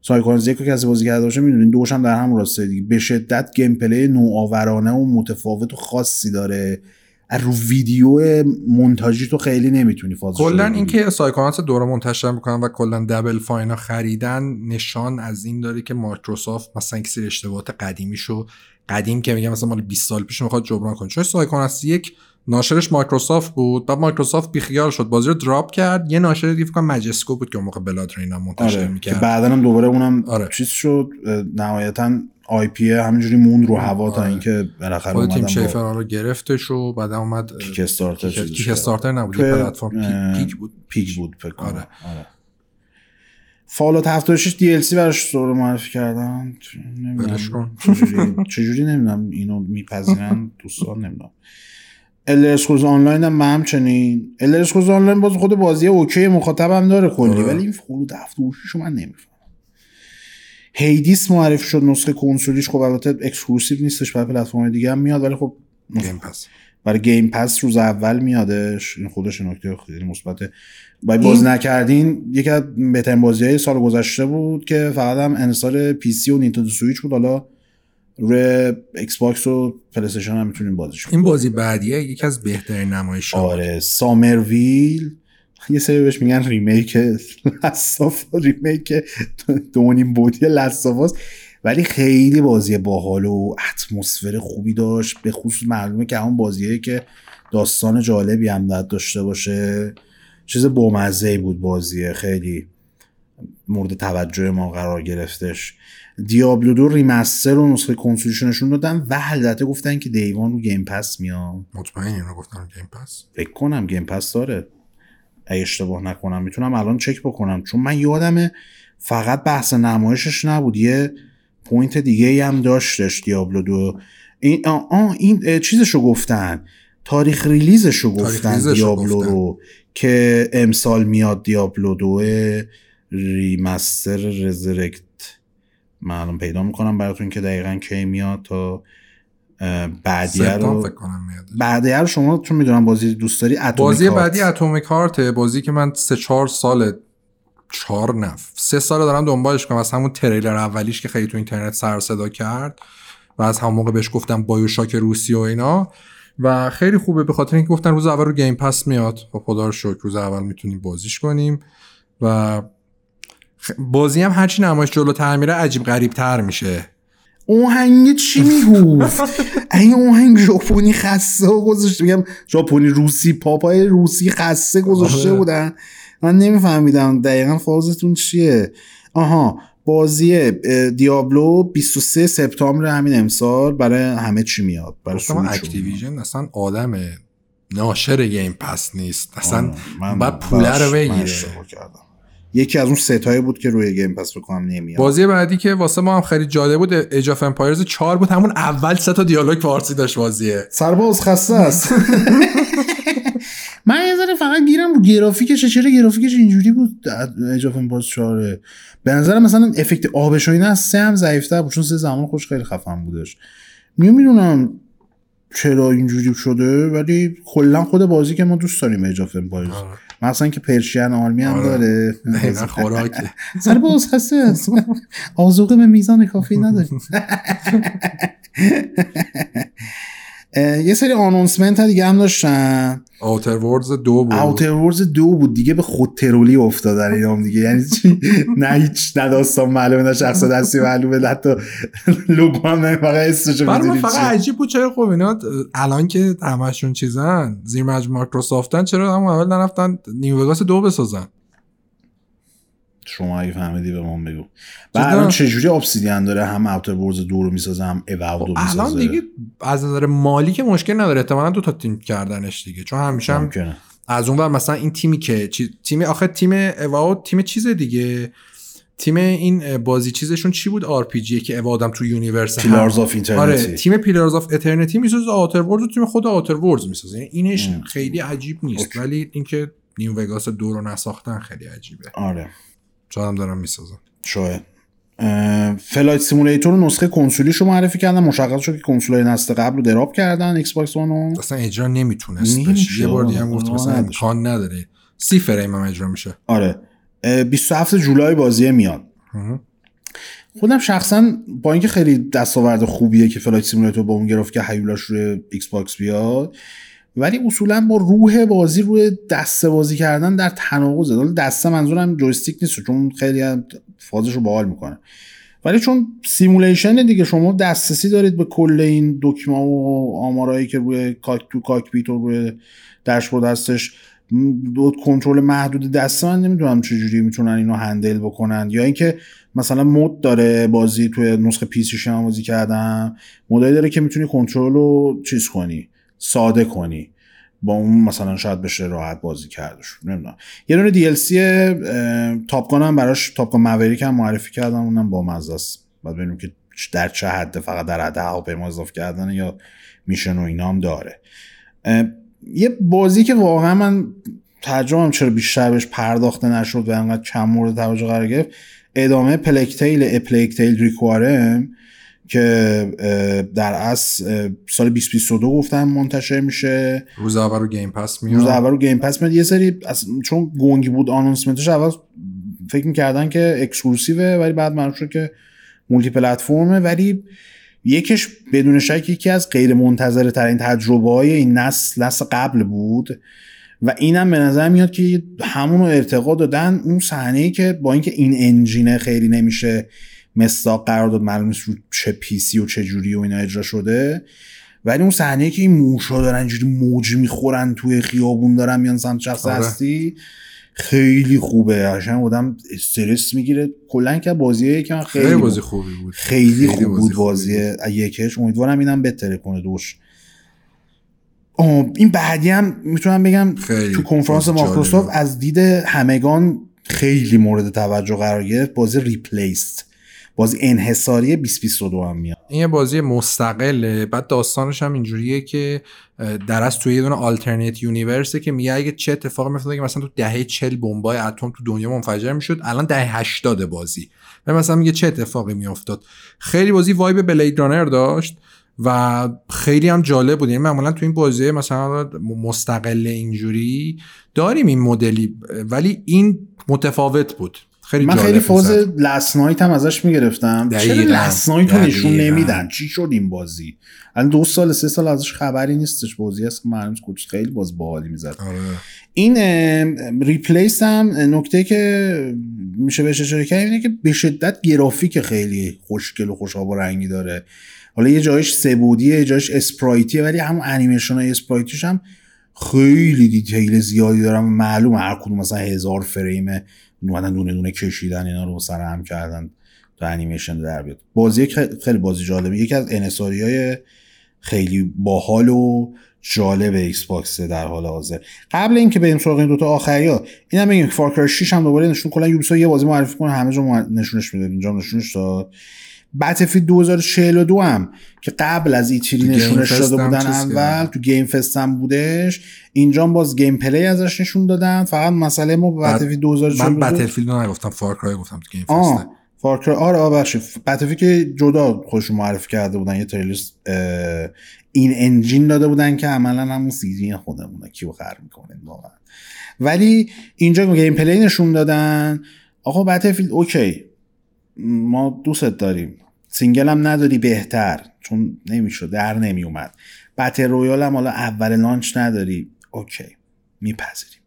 Speaker 2: Psychonauts یک از بازی کرده باشه می‌دونین دوش هم در همون راستاست دیگه. به شدت gameplay نوآورانه و متفاوت و خاصی داره. از رو ویدیو مونتاژی تو خیلی نمی‌تونی فازش رو
Speaker 1: کلا. اینکه سایکونات دوره منتشر می‌کنن و کلا Double Fine رو خریدن نشان از این داره که مایکروسافت مثلا یک سری اشتباهات قدیمیشو قدیم که میگم مثلا مال 20 سال پیش می‌خواد جبران کنه چون Psychonauts یک ناشرش مایکروسافت بود بعد مایکروسافت بیخیال شد بازی رو drop کرد یه ناشر دیگه فکر کنم Majesco بود که اون موقع BloodRayne اینا منتشر
Speaker 2: آره که
Speaker 1: می‌کرد
Speaker 2: بعدا هم دوباره اونم
Speaker 1: آره.
Speaker 2: چیز شد نهایتا IP همینجوری موند رو هوا تا
Speaker 1: آره.
Speaker 2: اینکه بالاخره
Speaker 1: خود تیم شیفر
Speaker 2: با
Speaker 1: رو گرفتش و بعد اومد Kickstarter
Speaker 2: Kick.
Speaker 1: starter نبود پلتفرم Fig, بود
Speaker 2: Fig بود فکر کنم
Speaker 1: آره.
Speaker 2: آره. Fallout 76 DLC براش دور معرفی کردن.
Speaker 1: کن.
Speaker 2: چجوری چجوری نمی‌دونم. اینو میپذیرن دوستان نمی‌دونم. Elder Scrolls Online هم همچنین. Elder Scrolls Online باز خود بازی OK مخاطبم داره کلی
Speaker 1: آره.
Speaker 2: ولی این Fallout 76 رو من نمی‌فهمم. Hades معرفی شد نسخه کنسولیش خب البته exclusive نیستش برای پلتفرم دیگه هم میاد ولی خب
Speaker 1: Game Pass
Speaker 2: برای Game Pass روز اول میادش. این خودش نکته خیلی مثبته باید باز نکردین یکی از بهترین بازی های سال گذشته بود که فقط هم انحصار PC و Nintendo Switch بود. حالا روی Xbox و PlayStation هم می‌تونیم بازیش کنیم.
Speaker 1: این بازی بعدیه یکی از بهترین نمایش
Speaker 2: آره Somerville یه سری بهش میگن remake Last of Us remake دونیم بودی Last of Us ولی خیلی بازی باحال و اتمسفر خوبی داشت به خصوص معلومه که همون بازیه که داستان جالبی هم داشته باشه. چیز بامزه بود بازیه خیلی مورد توجه ما قرار گرفتش. Diablo دو remaster و نسخه کنسولشو نشون دادن و البته گفتن که day one رو Game Pass میاد
Speaker 1: مطمئن اینو گفتم Game Pass؟
Speaker 2: فکر کنم Game Pass داره. اگه اشتباه نکنم می‌تونم الان چک بکنم چون من یادمه فقط بحث نمایشش نبود یه point دیگه ای هم داشتش Diablo دو. این آه, آه این چیزشو گفتن. تاریخ release شو گفتن
Speaker 1: release
Speaker 2: شو Diablo
Speaker 1: گفتن.
Speaker 2: رو که امسال میاد Diablo دو. remaster resurrected. الان پیدا می‌کنم براتون که دقیقا کی میاد تا بعدیه رو بعدیه رو شما چون می‌دونم بازی دوست داری اتمیک
Speaker 1: بازی. بعدی اتمیک هارته بازی که من سه چهار سال چهار نف سه سال دارم دنبالش کنم. از همون تریلر اولیش که خیلی تو اینترنت سر صدا کرد و از همون موقع بهش گفتم بایوشاک روسی و اینا. و خیلی خوبه. به خاطر اینکه گفتن روز اول رو گیم پس میاد. و خدا رو شکر روز اول می‌تونیم بازیش کنیم. و بازی هم هرچی نمایش جلوتر میره عجیب غریب تر میشه.
Speaker 2: آهنگ چی می‌گفت این آهنگ ژاپنی خسته گذاشته. میگم ژاپنی روسی پاپای روسی خسته گذاشته
Speaker 1: آره.
Speaker 2: بودن. من نمیفهمیدم دقیقا فازتون چیه. آها بازی Diablo 23 سپتامبر همین امسال برای همه چی میاد برای
Speaker 1: اصلا. Activision اصلا آدم ناشر Game Pass نیست. اصلا
Speaker 2: من
Speaker 1: باید پوله رو بگیره.
Speaker 2: یکی از اون ستایی بود که روی Game Pass بکنم نمیاد.
Speaker 1: بازی بعدی که واسه ما هم خیلی جالب بود Age of Empires 4 بود. همون اول سه تا دیالوگ فارسی داشت بازیه.
Speaker 2: سرباز خسته است. من یه ذره فقط گیرم رو گرافیکش چرا گرافیکش اینجوری بود؟ اجاف باز چاره به نظر مثلا افکت آبش و اینا از سه هم ضعیفتر بود چون سه زمان خودش خیلی خفن بودش. می‌دونم چرا اینجوری شده ولی کلا خود بازی که ما دوست داریم Age of Empires مثلا که پرشین آرمی هم
Speaker 1: آره.
Speaker 2: داره.
Speaker 1: خوراکه.
Speaker 2: سر باز خسته است. آزوقه به میزان کافی نداریم. یه سری آنونسمنت ها دیگه هم داشتن.
Speaker 1: آوتر وردز دو بود.
Speaker 2: اوتر ورز دو بود دیگه به خود ترولی افتادن اینا هم دیگه. یعنی چی؟ نه هیچ نه داستان معلومه نه شخص دستی معلومه نه حتی لوگو هم نه فقط اسمشو می‌دونی
Speaker 1: فقط. عجیب بود چرا خب اینا الان که همشون چیزن زیر مجموعه مایکروسافتن چرا هم اول نرفتن New Vegas دو بسازن؟
Speaker 2: شما اگه فهمیدی به ما بگو. و الان چجوری Obsidian داره؟ هم Outer Worlds دو رو می‌سازه هم Avowed رو می‌سازه.
Speaker 1: خب، الان دیگه از نظر مالی که مشکل نداره احتمالا دو تا تیم کردنش دیگه. چون همیشه هم از اون ور مثلا این تیمی که تیم آخه تیم Avowed تیم چیز دیگه. تیم این بازی چیزشون چی بود؟ RPG که Avowed م تو universe
Speaker 2: Pillars of
Speaker 1: آره تیم Pillars of Eternity می‌سازه Outer Worlds و تیم خود Outer Worlds می‌سازه. یعنی اینش
Speaker 2: ام.
Speaker 1: خیلی عجیب نیست.
Speaker 2: OK.
Speaker 1: ولی اینکه New Vegas دو رو نساختن خیلی عجیبه.
Speaker 2: آره.
Speaker 1: شاید هم دارن می‌سازن
Speaker 2: شاید اه، Flight Simulator رو نسخه کنسولیش رو معرفی کردن مشخص شد که کنسولای نسل قبل رو drop کردن Xbox One رو.
Speaker 1: اصلا اجرا نمی‌تونست یه بار دیگه هم گفت مثلا
Speaker 2: نداشت.
Speaker 1: امکان نداره. سی فریم هم اجرا میشه.
Speaker 2: آره. اه، 27 جولای بازی میاد. خودم شخصا با اینکه خیلی دستاورد خوبیه که Flight Simulator با اون گرفت که هیولاش روی Xbox بیاد ولی اصولا با روح بازی روی دسته بازی کردن در تناقضه. حالا دسته منظورم جویستیک نیست چون خیلی فازش رو باحال می‌کنه. ولی چون simulation دیگه شما دسترسی دارید به کل این دکمه و آمارایی که روی cock تو cockpit و روی داشبورد هستش. دو کنترل محدود دسته من نمی‌دونم چجوری می‌تونن اینو handle بکنن. یا اینکه مثلا mode داره بازی توی نسخه PC هم بازی کردم مودایی داره که می‌تونی کنترل رو چیز کنی. ساده کنی. با اون مثلا شاید بشه راحت بازی کردش نمی‌دونم. یه دونه دی ال سی تاپگان هم براش تاپگان موریک هم معرفی کردم. اونم با مزه است بعد ببینیم که در چه حد فقط در حد هواپیما اضافه کردن یا میشن و اینا داره. یه بازی که واقعا من ترجمه چرا بیشتر بهش پرداخته نشد و انقدر کم مورد توجه قرار گرفت ادامه Plague Tale A Plague Tale Requiem که در اصل اه، سال 2022 گفتم منتشر میشه.
Speaker 1: روز اول رو Game Pass میاد.
Speaker 2: روز اول رو Game Pass میاد. یه سری از چون گنگی بود announcement ش اول فکر می‌کردن که exclusive ه ولی بعد معلوم شد که multi-platform ه ولی یکش بدون شک یکی از غیر منتظره ترین تجربه های این نسل نسل قبل بود. و اینم به نظر میاد که همون رو ارتقا دادن اون صحنه ای که با اینکه in-engine ه خیلی نمیشه مستاق قرار داد معلوم نیست رو چه پیسی و چه جوری و اینا اجرا شده. ولی اون صحنه که این موشا دارن اینجوری موج می‌خورن توی خیابون دارن میان سمت شخص
Speaker 1: آره.
Speaker 2: هستی خیلی خوبه. عشان آدم استرس می‌گیره. کلا که بازیه که خیلی,
Speaker 1: خیلی بازی خوبی بود.
Speaker 2: خیلی,
Speaker 1: خیلی
Speaker 2: خوب
Speaker 1: بازی
Speaker 2: بود بازی. یکش امیدوارم اینم بهتره کنه دوش. این بعدی هم می‌تونم بگم تو کنفرانس
Speaker 1: بازی
Speaker 2: مایکروسافت. از دید همگان خیلی مورد توجه قرار گرفت. بازی ریپلیست. بازی انحصاری 2022 هم میاد.
Speaker 1: این یه بازی مستقله. بعد داستانش هم اینجوریه که در از توی یه دونه آلترنیت یونیورسه که میگه اگه چه اتفاقی میافتاد که مثلا تو دهه 40 بمبای اتم تو دنیا منفجر می‌شد الان دهه 80 بازی. و مثلا میگه چه اتفاقی میافتاد. خیلی بازی وایب بلید رانر داشت و خیلی هم جالب بود. یعنی معمولا تو این بازی مثلا مستقل اینجوری داریم این مدلی ولی این متفاوت بود. خیلی
Speaker 2: من خیلی فاز.
Speaker 1: Last
Speaker 2: Night هم ازش می‌گرفتم چرا.
Speaker 1: Last
Speaker 2: Night رو نشون. نمیدن چی شد این بازی الان دو سال سه سال ازش خبری نیستش بازی هست معلوم کجاست. خیلی باز باحالی می‌زد
Speaker 1: آره
Speaker 2: این Replaced هم نکته که میشه بهش اشاره کرد اینه که به شدت گرافیک خیلی خوشگل و خوش آب و رنگی داره حالا یه جایش سه بعدیه یه جایش sprite یه ولی همون انیمیشن های sprite یش هم خیلی detail زیادی دارم معلوم هر کدوم مثلا هزار فریم اومدن دونه دونه کشیدن اینا رو سر هم کردن تا انیمیشن در بیاد. بازی خیلی بازی جالبه. یکی از انحصاری های خیلی باحال و جالب Xbox در حال حاضر. قبل اینکه بریم سراغ این دوتا آخری ها اینم بگیم که Far Cry 6 هم دوباره نشون کلا Ubisoft یه بازی معرفی کنه همه جا نشونش می‌داد اینجا نشونش داد. Battlefield 2042 هم که قبل از
Speaker 1: E3 گیم
Speaker 2: نشونش داده
Speaker 1: هم
Speaker 2: بودن اول. تو Game Fest هم بودش. اینجا باز gameplay ازش نشون دادن. فقط مسئله ما Battlefield
Speaker 1: من
Speaker 2: 2042
Speaker 1: Battlefield رو نگفتم Far Cry گفتم تو Game Fest
Speaker 2: آه Far Cry آره آه بخشی Battlefield که جدا خودشون معرفی کرده بودن. یه تریلر in-engine داده بودن که عملا همون CG خودمونه. کیو خر می‌کنه واقعا. ولی اینجا gameplay نشون دادن. آقا Battlefield اوکی. ما دوست داریم. single هم نداری بهتر چون نمی‌شد در نمیومد battle royale هم حالا اول launch نداری. اوکی میپذیریم.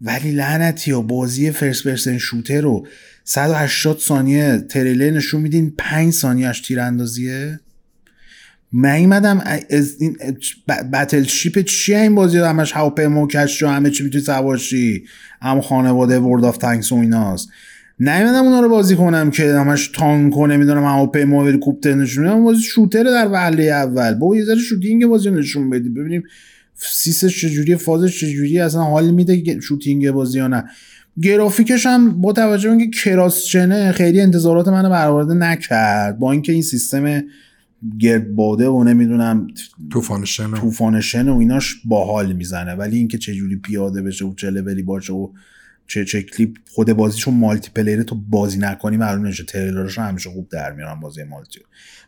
Speaker 2: ولی لعنتی و بازی first person shooter رو 180 ثانیه تریلر نشون میدین 5 ثانیهش تیراندازیه؟ من اومدم از این battleship چیه این بازی همش هواپیما و کشتی و همه چی می‌تونی سوارشی هم خانواده World of Tanks و ایناست. نیومدم اونا رو بازی کنم که همش تانک کنه می‌دونم هواپیما و هلیکوپتر نشون میدم بازی shooter در وهله اول. با یه ذره shooting بازی نشون بدیم ببینیم سیسش چجوریه فازش چجوریه. اصلا حال میده که shooting بازی یا نه. گرافیکش هم با توجه به اینکه cross-gen ه خیلی انتظارات منو برآورده نکرد. با اینکه این سیستم گردباده و نمی‌دونم
Speaker 1: طوفان شن و-
Speaker 2: و ایناش باحال می‌زنه. ولی اینکه چه جوری پیاده بشه و چه لولی باشه و چه چه کلیپ خود بازیشون مالتی پلیره تو بازی نکنی معلوم نشه تریلرش همیشه خوب در میارن بازی مالتی.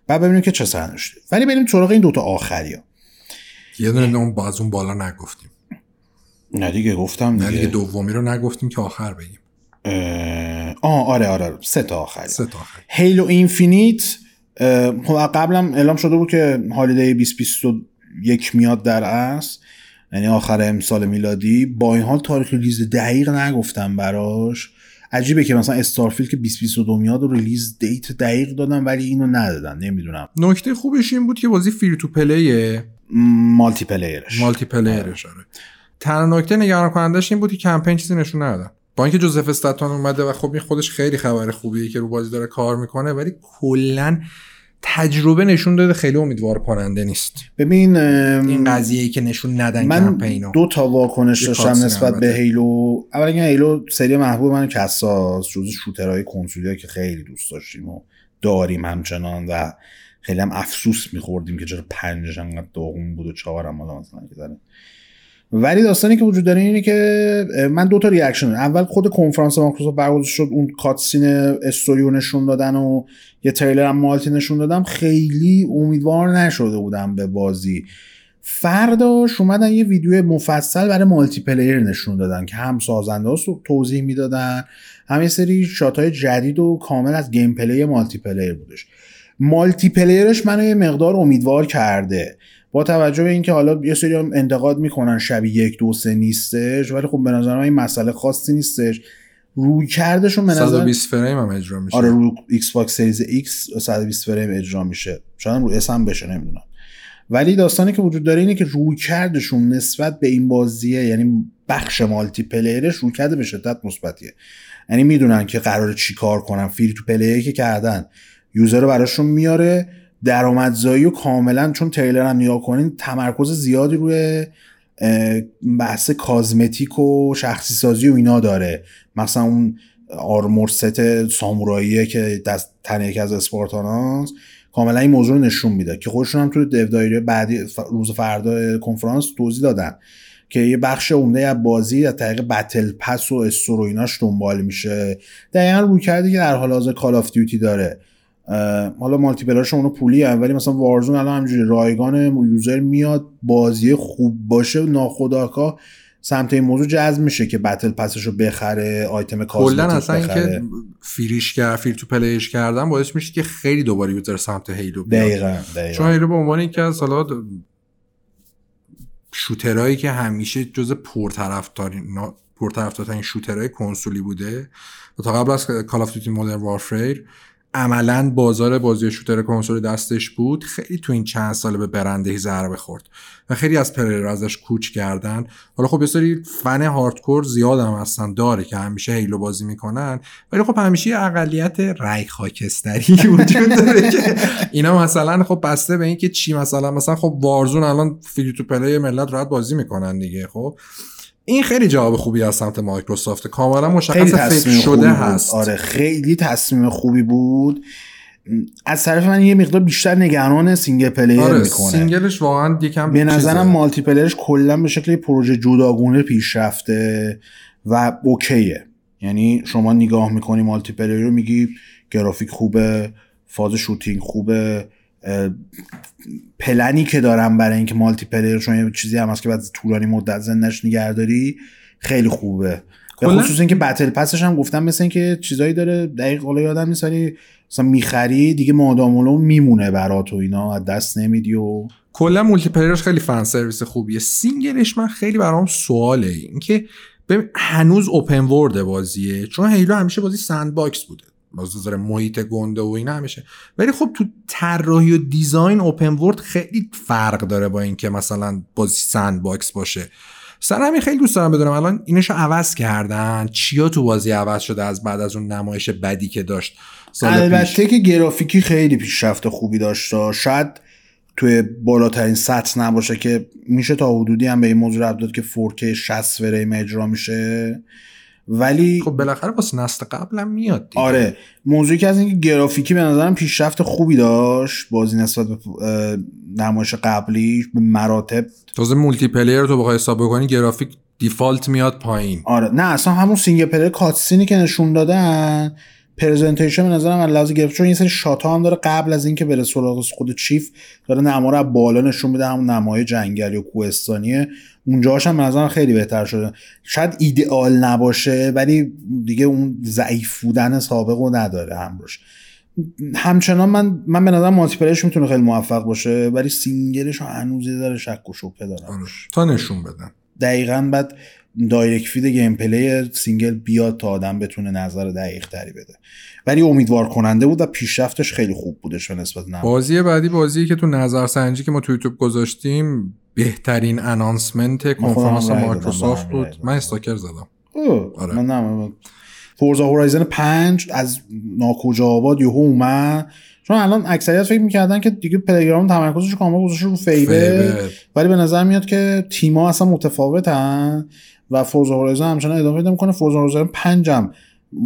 Speaker 2: بعد ببینیم که چه سرنوشته ولی بریم سراغ این دوتا آخری ها
Speaker 1: یه دونه اون باز اون بالا نگفتیم.
Speaker 2: نه دیگه گفتم
Speaker 1: نه
Speaker 2: دیگه,
Speaker 1: دیگه. دومی رو نگفتیم که آخر بگیم.
Speaker 2: آه آره آره آره. سه تا آخری
Speaker 1: سه تا آخر
Speaker 2: هیلو اینفینیت خب قبلم اعلام شده بود که holiday 2021 میاد در اصل. یعنی آخر امسال میلادی با این حال تاریخ release دقیق نگفتم براش. عجیبه که مثلا Starfield که 2022 میاد و release date دقیق دادن ولی اینو ندادن نمی‌دونم.
Speaker 1: نکته خوبش این بود که بازی free to play
Speaker 2: ه multiplayer
Speaker 1: ش multiplayer ش آره. تنها نکته نگران کنندش این بود که کمپین چیزی نشون ندادن. با اینکه جوزف استاتون اومده و خب این خودش خیلی خبر خوبیه که رو بازی داره کار می‌کنه ولی کلا تجربه نشون داده خیلی امیدوار کننده نیست.
Speaker 2: ببین
Speaker 1: این قضیه ای که نشون ندن
Speaker 2: من دو تا واکنش داشتم نسبت به. Halo. اولا اینکه Halo سری محبوب من کساس جز shooter های کنسولی که خیلی دوست داشتیم و داریم همچنان و خیلی هم افسوس میخوردیم که چرا پنجش انقدر داغون بود و چهارم حالا مثلا که داره ولی داستانی که وجود داره اینه که من دو تا reaction. اول خود کنفرانس مایکروسافت برگزار شد اون cutscene استوری رو نشون دادن و یه تریلر هم multi نشون دادم. خیلی امیدوار نشده بودم به بازی. فرداش اومدن یه ویدیو مفصل برای multiplayer نشون دادن که هم سازنده ها توضیح می‌دادن هم یه سری shot های جدید و کامل از gameplay multiplayer بودش. multiplayer ش منو یه مقدار امیدوار کرده. با توجه به اینکه حالا یه سری هم انتقاد می‌کنن شبیه یک دو سه نیستش ولی خب به نظر من این مسئله خاصی نیستش. رویکردشون به نظر
Speaker 1: 120 فریم هم اجرا میشه.
Speaker 2: آره رو Xbox Series X 120 فریم اجرا میشه. شاید هم رو S هم بشه نمی‌دونم. ولی داستانی که وجود داره اینه که رویکردشون نسبت به این بازیه یعنی بخش multiplayer ش رویکرده به شدت مثبتیه. یعنی می‌دونن که قرار چی کار کنن. free to play ری که کردن. user رو براشون میاره. درآمدزایی و کاملا چون تریلر هم نگاه کنین تمرکز زیادی روی بحث cosmetic و شخصی سازی و اینا داره. مثلا اون armor set ساموراییه که دست تن یکی از Spartan هاست کاملا این موضوع رو نشون میده که خودشون هم تو dev diary بعدی روز فردا کنفرانس توضیح دادن که یه بخش عمده از بازی از طریق battle pass و ایناش دنبال میشه. دقیقا رویکردی که در حال حاضر Call of Duty داره. حالا multiplayer ش اونو پولی هم ولی مثلا Warzone الان همجوری رایگان user میاد بازی خوب باشه ناخداگاه سمت این موضوع جذب میشه که battle pass ش رو بخره آیتم
Speaker 1: کلا
Speaker 2: cosmetic
Speaker 1: اصلا اینکه
Speaker 2: free
Speaker 1: ش کرد free to play ش کردن باعث میشه که خیلی دوباره user سمت Halo بیاد.
Speaker 2: دقیقا
Speaker 1: چون
Speaker 2: دقیقا
Speaker 1: Halo به عنوان یکی از حالا shooter هایی که همیشه جز پرطرفدارین پرطرفدارترین shooter های کنسولی بوده. و تا قبل از Call of Duty Modern Warfare عملا بازار بازی shooter کنسولی دستش بود خیلی تو این چند ساله به برندهی ضربه خورد و خیلی از player ازش کوچ کردن. حالا خب یه سری fan hardcore زیاد هم هستن داره که همیشه Halo بازی می‌کنن ولی خب همیشه اقلیت رأی خاکستری وجود داره که اینا مثلا خب بسته به اینکه چی مثلا مثلا خب Warzone الان free to play ملت راحت بازی می‌کنن دیگه خب. این خیلی جواب خوبی از سمت مایکروسافت. کاملا مشخص فکر شده. هست.
Speaker 2: آره خیلی تصمیم خوبی بود. از طرف من یه مقدار بیشتر نگران single player
Speaker 1: آره
Speaker 2: می‌کنه.
Speaker 1: single ش واقعا یکم
Speaker 2: به نظرم. multiplayer ش کلا به شکل پروژه جداگونه پیش رفته و okay ه. یعنی شما نگاه می‌کنی multiplayer رو میگی گرافیک خوبه فاز shooting خوبه پلنی که دارم برای اینکه multiplayer چون یه چیزی هم هست که بعد طولانی مدت زندش نگهداری خیلی خوبه. به خصوص اینکه battle pass ش هم گفتم مثل اینکه چیزایی داره دقیق حالا یادم نیست ولی مثلا می‌خری دیگه مادام‌العمر میمونه برات و اینا از دست نمیدی و
Speaker 1: کلا multiplayer ش خیلی fan service خوبیه. single ش من خیلی برام سواله. اینکه ببین هنوز open world بازیه چون Halo همیشه بازی sandbox بوده. از نظر محیط گنده و اینا همیشه ولی خب تو طراحی و design open world خیلی فرق داره با اینکه مثلا بازی sandbox باشه. سر همین خیلی دوست دارم بدونم الان اینشو عوض کردن. چیا تو بازی عوض شده از بعد از اون نمایش بدی که داشت؟
Speaker 2: البته که گرافیکی خیلی پیشرفت خوبی داشته شاید توی بالاترین سطح نباشه که میشه تا حدودی هم به این موضوع داد که 4K 60 فریم اجرا میشه. ولی
Speaker 1: خب بالاخره واسه نسل قبلم میاد دیگه.
Speaker 2: آره موضوعی که از اینکه گرافیکی به نظرم پیشرفت خوبی داشت بازی نسبت به نمایش قبلی به مراتب
Speaker 1: تازه multiplayer رو تو بخوای حساب بکنی گرافیک default میاد پایین
Speaker 2: آره نه اصلا همون single player cutscene ی که نشون دادن presentation به نظرم از لحاظ گرافیک چون یه سری shot ها هم داره قبل از اینکه بره سراغ خود Chief داره نما رو از بالا نشون میده همون نمای جنگلی و کوهستانیه. اونجاش هم نظرم خیلی بهتر شده. شاید ایدئال نباشه ولی دیگه اون ضعیف بودن سابق رو نداره همراش همچنان من من به نظرم multiplayer ش می‌تونه خیلی موفق باشه ولی single ش هنوز یه ذره شک و شبهه دارم.
Speaker 1: آره. تا نشون بدن.
Speaker 2: دقیقا بعد direct feed gameplay single بیاد تا آدم بتونه نظر دقیق تری بده. ولی امیدوار کننده بود و پیشرفتش خیلی خوب بودش به نسبت نه
Speaker 1: بازی بعدی بازی که تو نظر سنجی که ما تو یوتیوب گذاشتیم بهترین announcement کنفرانس مایکروسافت بود. من Stalker زدم. آره.
Speaker 2: من نه Forza Horizon 5 از ناکجا آباد یهو اومد. چون الان اکثریت فکر می‌کردن که دیگه Playground تمرکزش کامل گذاشته رو فیبه
Speaker 1: فیبه.
Speaker 2: ولی به نظر میاد که تیما اصلا متفاوتن. و فورزا هورایزن همچنان ادامه پیدا می‌کنه. فورزا هورایزن 5 هم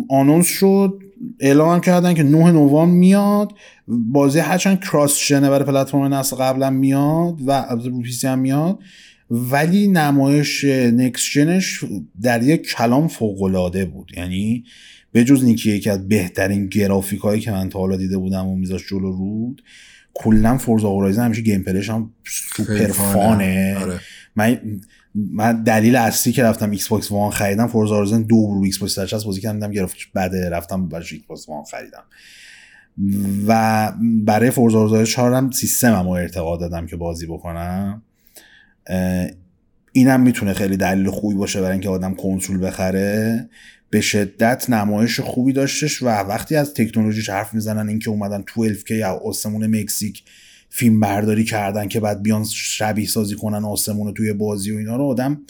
Speaker 2: آنونس شد. اعلام کردن که 9 نوامبر میاد. بازی هرچند کراس جنه برای پلتفرم نسل قبلا میاد و رو پیسی هم میاد. ولی نمایش نکس جنش در یک کلام فوق العاده بود. یعنی به جز اینکه یکی از بهترین گرافیک هایی که من تا حالا دیده بودم و میذاش جلو رود کلا Forza Horizon همیشه gameplay ش هم super
Speaker 1: fun
Speaker 2: ه.
Speaker 1: آره.
Speaker 2: من من دلیل اصلی که رفتم Xbox One خریدم Forza Horizon دو رو Xbox 360 بازی کردم دیدم گرافیکش بده رفتم برای Xbox One خریدم. و برای Forza Horizon 4 هم سیستمم رو ارتقا دادم که بازی بکنم. اینم می‌تونه خیلی دلیل خوبی باشه برای اینکه آدم کنسول بخره. به شدت نمایش خوبی داشتش و وقتی از تکنولوژیش حرف می‌زنن اینکه اومدن 12K یا آسمون مکزیک فیلم برداری کردن که بعد بیان شبیه سازی کنن آسمون رو توی بازی و اینا رو آدم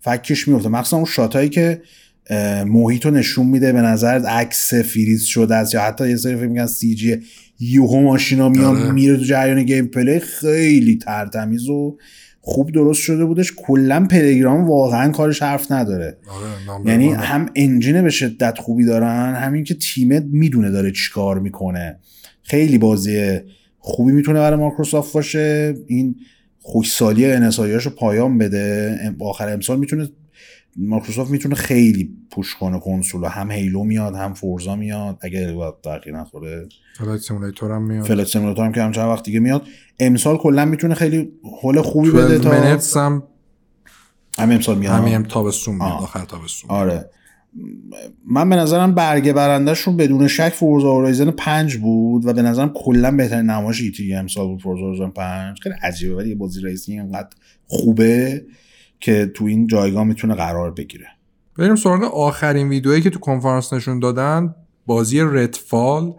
Speaker 2: فکش میفته مخصوصا اون shot ایی که محیط رو نشون میده به نظر عکس فریز شده است یا حتی یه سری فکر میگن CGI یهو ماشینا میان
Speaker 1: آره.
Speaker 2: میره تو جریان gameplay خیلی تر تمیز و خوب درست شده بودش کلا Playground واقعا کارش حرف نداره
Speaker 1: آره
Speaker 2: یعنی. هم engine به شدت خوبی دارن همین که تیمت می‌دونه داره چیکار می‌کنه خیلی بازی خوبی می‌تونه برای مایکروسافت باشه. این خشکسالی انحصاریاش رو پایان بده. آخر امسال می‌تونه مایکروسافت می‌تونه خیلی push کنه کنسول هم Halo میاد هم Forza میاد. اگه تاخیر نخوره.
Speaker 1: Flight Simulator هم میاد.
Speaker 2: Flight Simulator هم که هم چند وقت دیگه میاد. امسال کلا می‌تونه خیلی حال خوبی بده
Speaker 1: 12
Speaker 2: تا
Speaker 1: هم
Speaker 2: همین امسال میاد.
Speaker 1: همین تابستون میاد. آخر تابستون.
Speaker 2: آره. من به نظرم برگ برنده‌شون بدون شک Forza Horizon 5 بود و به نظرم کلا بهترین نمایش E3 امسال بود Forza Horizon 5 خیلی عجیبه ولی بازی racing انقدر خوبه که تو این جایگاه می‌تونه قرار بگیره.
Speaker 1: بریم سراغ آخرین ویدئویی که تو کنفرانس نشون دادن. بازی Redfall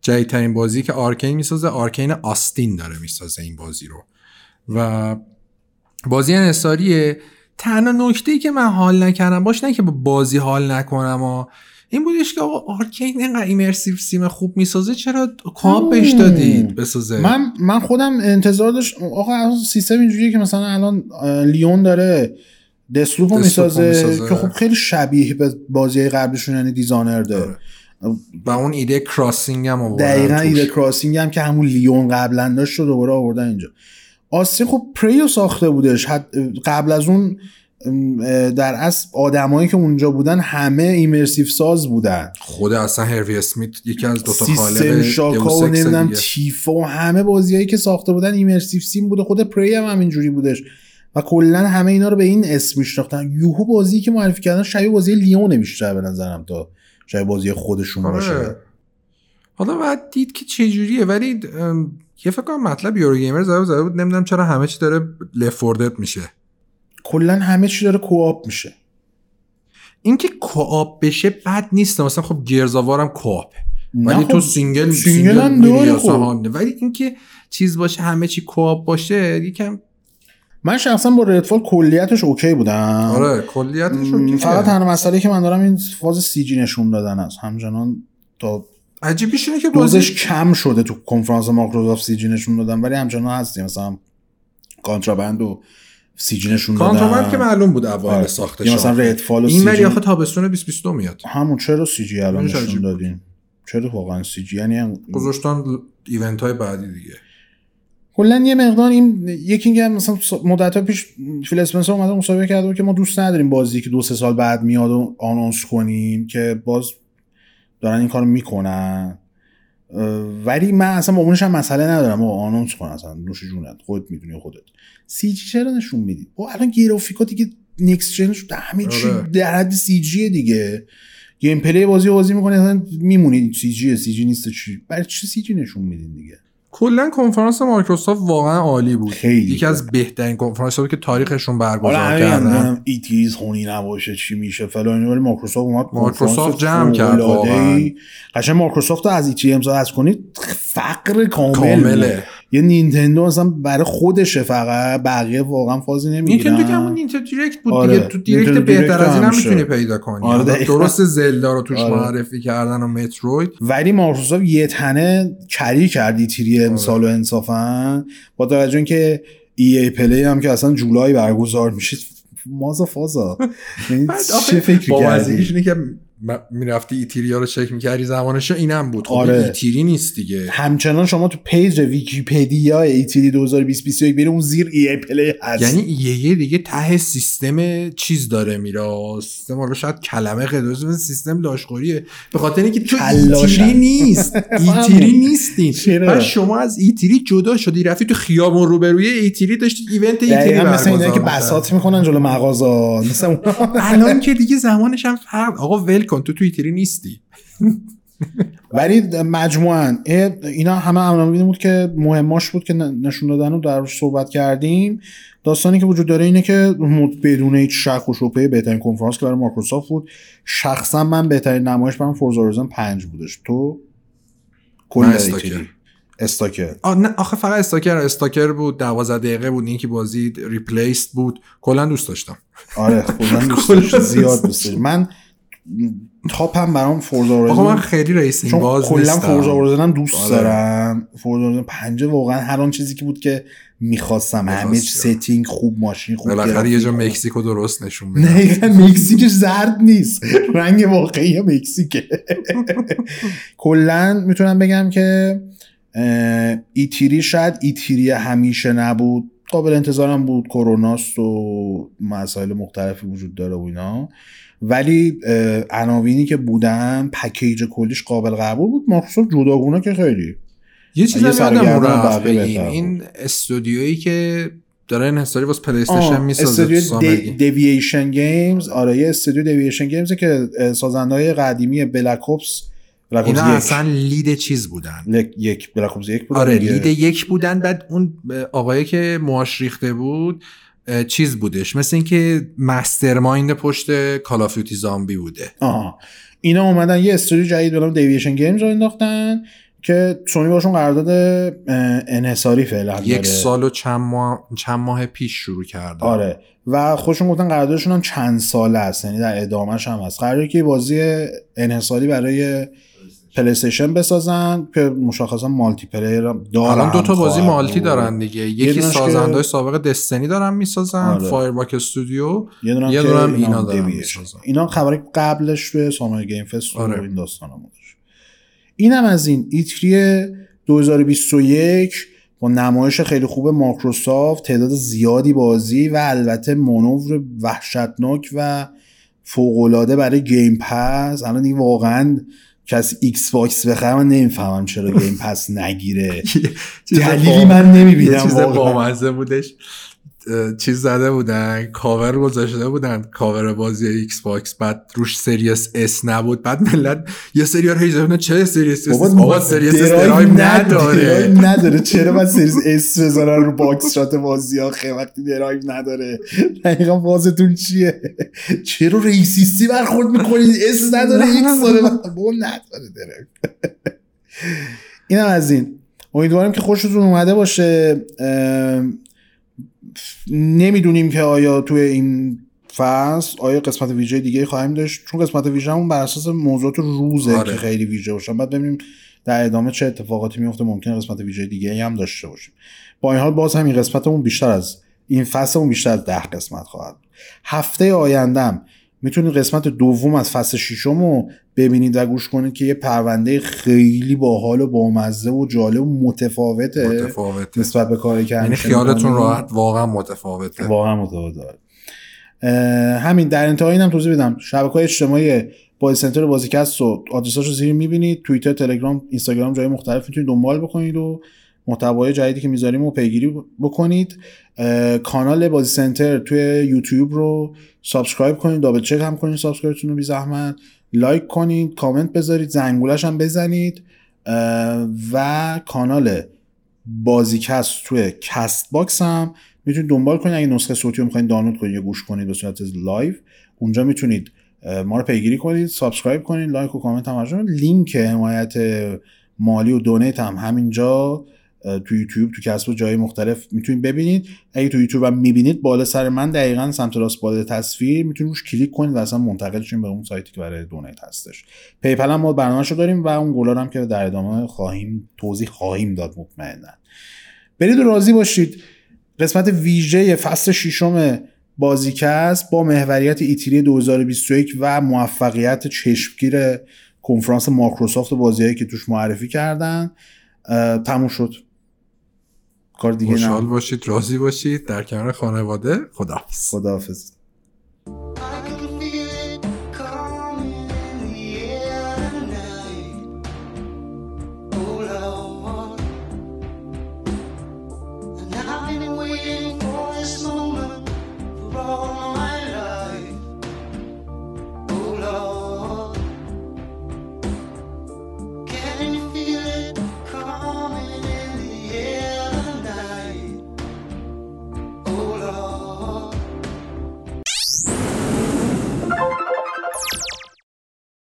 Speaker 1: جدیدترین بازی که Arkane می‌سازه. Arkane Austin داره می‌سازه این بازی رو. و بازی انحصاریه تنها نکته ای که من حال نکردم باش نه که با بازی حال نکنم و این بودش که آقا Arkane اینقدر immersive sim خوب می‌سازه چرا co-op بهش دادید بسازه
Speaker 2: من من خودم انتظار داشت آقا سیستم اینجوریه که مثلا الان لیون داره Deathloop رو می‌سازه. که خب خیلی شبیه به بازی قبلشون یعنی Dishonored داره.
Speaker 1: و اون ایده Crossing هم آوردن
Speaker 2: دقیقا
Speaker 1: توش.
Speaker 2: ایده Crossing هم که همون لیون قبلا داشت رو دوباره آوردن اینجا آستین خب پریو ساخته بودش. قبل از اون در اصل آدمایی که اونجا بودن همه ایمرسیو ساز بودن.
Speaker 1: خود اصلا هروی اسمیت یکی از دوتا خالق
Speaker 2: سیستم شاکا و نمی‌دونم. تیفا و همه بازیایی که ساخته بودن ایمرسیو سیم بوده. خود پری هم همینجوری بودش. و کلا همه اینا رو به این اسم میشناختن. یوهو بازی که معرفی کردن شبیه بازی لیونه بیشتر به نظرم تا شبیه بازی خودشون باشه.
Speaker 1: آره. حالا باید دید که چه جوریه ولی یه فکر کنم مطلب Eurogamer زده زده بود نمی‌دونم چرا همه چی داره Left 4 Dead میشه.
Speaker 2: کلا همه چی داره co-op میشه.
Speaker 1: اینکه co-op بشه بد نیست مثلا خب Gears of
Speaker 2: War م co-op
Speaker 1: ولی
Speaker 2: خب،
Speaker 1: تو single
Speaker 2: single هم داره
Speaker 1: اصلا
Speaker 2: خب.
Speaker 1: ولی اینکه چیز باشه همه چی co-op باشه یکم
Speaker 2: من شخصا با Redfall کلیتش okay بودم.
Speaker 1: آره کلیتش
Speaker 2: م،
Speaker 1: okay ه.
Speaker 2: فقط تنها مسئله که من دارم این فاز CG نشون دادن است. همچنان تا
Speaker 1: عجیبیش اینه که بازی
Speaker 2: دوزش کم شده تو کنفرانس مایکروسافت CG نشون دادن ولی همچنان هستیم. مثلا Contraband و CG نشون دادن.
Speaker 1: Contraband که معلوم بود اوایل
Speaker 2: آره.
Speaker 1: ساخته
Speaker 2: یا مثلا
Speaker 1: شد
Speaker 2: Redfall و
Speaker 1: این ولی آخه تابستون 2022 میاد.
Speaker 2: همون چرا CG الان نشون دادین چرا واقعا CG؟ یعنی هم-
Speaker 1: گذاشتن event های بعدی دیگه.
Speaker 2: کلا یه مقدار این یکی اینکه مثلا مدت پیش فیل اسپنسر اومده مصاحبه کرده بود که ما دوست نداریم بازی که دو سه سال بعد میاد و announce کنیم که باز دارن این کارو می‌کنن. ولی من اصلا با announce ش هم مسئله ندارم. و announce کن اصلا. نوش جونت. خودت می‌دونی خودت. CG چرا نشون میدی؟ بابا الان گرافیکا دیگه next gen شده همه چی
Speaker 1: آره.
Speaker 2: در حد CG دیگه. gameplay بازی بازی می‌کنی اصلا میمونی. CG CG نیست چی. برای چی CG نشون میدین دیگه؟
Speaker 1: کلا کنفرانس مایکروسافت واقعا عالی بود. یکی از بهترین کنفرانس بود که تاریخشون برگزار کردن
Speaker 2: E3 خونی نباشه چی میشه فلان ولی مایکروسافت اومد
Speaker 1: مایکروسافت جمع کرد. واقعاً.
Speaker 2: قشنگ مایکروسافت رو از E3 منها کنید فقر کامل
Speaker 1: کامله.
Speaker 2: یه نینتندو اصلا برای خودشه فقط بقیه واقعا فازی نمی‌گیرن
Speaker 1: نینتندو که همون Nintendo Direct بود
Speaker 2: آره.
Speaker 1: دیگه تو
Speaker 2: Direct
Speaker 1: بهتر از این هم. می‌تونی پیدا کنی
Speaker 2: آره،.
Speaker 1: درست Zelda رو توش
Speaker 2: آره.
Speaker 1: معرفی کردن و Metroid
Speaker 2: ولی مایکروسافت یه تنه کری کردی تیری
Speaker 1: آره.
Speaker 2: امسال و انصافا با توجه اینکه ای ای پلی هم که اصلا جولای برگزار میشه مازا فازا یعنی چه
Speaker 1: با
Speaker 2: کردی
Speaker 1: اینه که می‌رفتی ایتیریا رو چک می‌کردی زمانش اینم بود. خب
Speaker 2: آره.
Speaker 1: ایتیری نیست دیگه.
Speaker 2: همچنان شما تو پیج ویکیپدیا ایتیلی 2021 بریم اون زیر ای ای پلی هست.
Speaker 1: یعنی یه یه دیگه ته سیستم چیز داره میره سیستم حالا شاید کلمه قدوس سیستم لاشخوریه. به خاطر اینکه تو. ایتیری نیست. ایتیری نیستین؟ بعد شما از ایتیری جدا شدی رفتی تو خیابون روبروی ایتیری داشتی ایونت ایتیری
Speaker 2: دقیقا مثل اینه
Speaker 1: برگزار
Speaker 2: که. بساط می‌کنن جلو مغازه مثل اون.
Speaker 1: الان که دیگه زمانش هم فرق آقا ول کن. تو تو ایتیری نیستی.
Speaker 2: ولی مجموعا اینا همه عناوینی بود که مهماش بود که نشون دادن رو در صحبت کردیم. داستانی که وجود داره اینه که بدون هیچ شک و شبهه بهترین کنفرانس که برای مایکروسافت بود. شخصا من بهترین نمایش برام Forza Horizon 5 بودش. تو؟ کل
Speaker 1: Stalker.
Speaker 2: E3. Stalker.
Speaker 1: آه نه آخه فقط Stalker. Stalker بود 12 دقیقه بود این که بازی ریپلیست بود. کلا دوست داشتم.
Speaker 2: آره کلا دوست داشتم. زیاد
Speaker 1: دوست
Speaker 2: داشتم. من top م برام Forza
Speaker 1: آقا من خیلی racing
Speaker 2: چون
Speaker 1: باز
Speaker 2: کلا Forza هم دوست
Speaker 1: آره.
Speaker 2: دارم. Forza Horizon 5 واقعا هر آن چیزی که بود که می‌خواستم. همه. setting خوب ماشین خوب
Speaker 1: بالاخره یه جا. مکزیکو درست نشون میده
Speaker 2: نه مکزیک زرد نیست. رنگ واقعی مکزیکه. کلا می‌تونم بگم که ایتیری شاید ایتیری همیشه نبود. قابل انتظارم بود کروناست و مسائل مختلفی وجود داره و اینا. ولی عناوینی که بودن پکیج کلیش قابل قبول بود. مایکروسافت جداگونه که خیلی.
Speaker 1: یه چیز یادم بگیم این استودیویی که داره انحصاری واسه پلی استیشن می‌سازه
Speaker 2: استودیو. دیویشن گیمز آره یه استودیو دیویشن گیمز که سازنده های قدیمی بلک بلک
Speaker 1: اینا اصلا لید چیز بودن.
Speaker 2: یک بلک یک بود.
Speaker 1: آره. لید یک بودن. بعد اون آقایی که موهاش ریخته بود چیز بودش. مثل اینکه مسترمایند پشت کال آف دیوتی زامبی بوده.
Speaker 2: آها. اینا اومدن یه استودیو جدید به نام دیویشن گیمز رو انداختن که سونی باشون قرارداد انحصاری فعلا
Speaker 1: یک
Speaker 2: داره.
Speaker 1: سال و چند ماه چند ماه پیش شروع کردن
Speaker 2: آره. و خودشون گفتن قراردادشون هم چند ساله است. یعنی در ادامهش هم هست. قراره که بازی انحصاری برای پلی استیشن بسازن که مشخصا مالتی پلیر دارن
Speaker 1: الان دو تا بازی
Speaker 2: خواهد
Speaker 1: مالتی. دارن دیگه یکی
Speaker 2: دونش که-
Speaker 1: سازنده سابق دستنی دارن می‌سازن
Speaker 2: آره.
Speaker 1: فایرباک استودیو
Speaker 2: یه دونه
Speaker 1: یه
Speaker 2: اینا
Speaker 1: اینا دارن. می‌سازن.
Speaker 2: اینا خبری قبلش به Summer Game Fest
Speaker 1: آره.
Speaker 2: این داستان هم داشت اینم از این E3 2021 با نمایش خیلی خوب مایکروسافت تعداد زیادی بازی و البته مانور وحشتناک و فوقالعاده برای Game Pass الان دیگه واقعا کسی Xbox بخره من نمی‌فهمم چرا Game Pass نگیره. دلیلی من نمی‌بینم
Speaker 1: چیز بامزه بودش. چیز زده بودن کاور گذاشته بودن کاور بازی Xbox بعد روش Series S نبود. بعد ملت یه سری ها هیچ چه Series S آقا Series S drive نداره
Speaker 2: نداره. چرا باید Series S بذارن رو box shot بازی ها خیلی وقتی درایو نداره. دقیقا بحثتون چیه؟ چرا racist ی برخورد می‌کنید S نداره X داره. نداره درایو. اینم از این. امیدوارم که خوشتون اومده باشه. نمی‌دونیم که آیا توی این فصل آیا قسمت ویژه دیگه خواهیم داشت چون قسمت ویژه همون بر اساس موضوعات روزه
Speaker 1: آره.
Speaker 2: که خیلی ویژه باشن بعد ببینیم در ادامه چه اتفاقاتی میفته ممکنه قسمت ویژه دیگه هم داشته باشیم با این حال باز هم این قسمتمون بیشتر از این فصلمون بیشتر از ده قسمت خواهد. هفته آیندهم می‌تونید قسمت دوم از فصل ششم رو ببینید و گوش کنید که یه پرونده خیلی باحال و بامزه و جالب و متفاوته
Speaker 1: متفاوته.
Speaker 2: نسبت به کاری که
Speaker 1: یعنی خیالتون. راحت واقعا متفاوته.
Speaker 2: واقعا متفاوت داره اه، همین در انتهای اینم توضیح بدم شبکه های اجتماعی بازی سنتر بازیکست و آدرساشو زیر می‌بینید. توییتر تلگرام اینستاگرام جای مختلف می‌تونید دنبال بکنید و محتوای جدیدی که می‌ذاریم و پیگیری بکنید. کانال بازی سنتر توی یوتیوب رو subscribe کنید double check هم کنید subscribe تون رو بی زحمت. like کنید کامنت بذارید زنگولش هم بزنید. و کانال بازیکست توی Castbox هم می‌تونید دنبال کنید. اگه نسخه صوتی رو می‌خواین دانلود کنید یا گوش کنید به صورت live اونجا می‌تونید ما رو پیگیری کنید subscribe کنید like و کامنت هم. لینک حمایت مالی و donate هم همینجا. تو یوتیوب تو Castbox و جای مختلف می‌تونید ببینید. اگه تو یوتیوب هم می‌بینید بالا سر من دقیقا سمت راست بالا تصویر می‌تونید روش کلیک کنید و وصل شین به اون سایتی که برای donate هستش. PayPal هم ما برنامه‌شو داریم و اون گلار هم که در ادامه خواهیم توضیح خواهیم داد مطمئنا. برید و راضی باشید. قسمت ویژه فصل ششم بازیکست با محوریت E3 2021 و موفقیت چشمگیر کنفرانس مایکروسافت بازیهایی که توش معرفی کردن تموم شد. کار دیگه
Speaker 1: خوشحال باشید راضی باشید. در کنار خانواده خداحافظ.
Speaker 2: خداحافظ.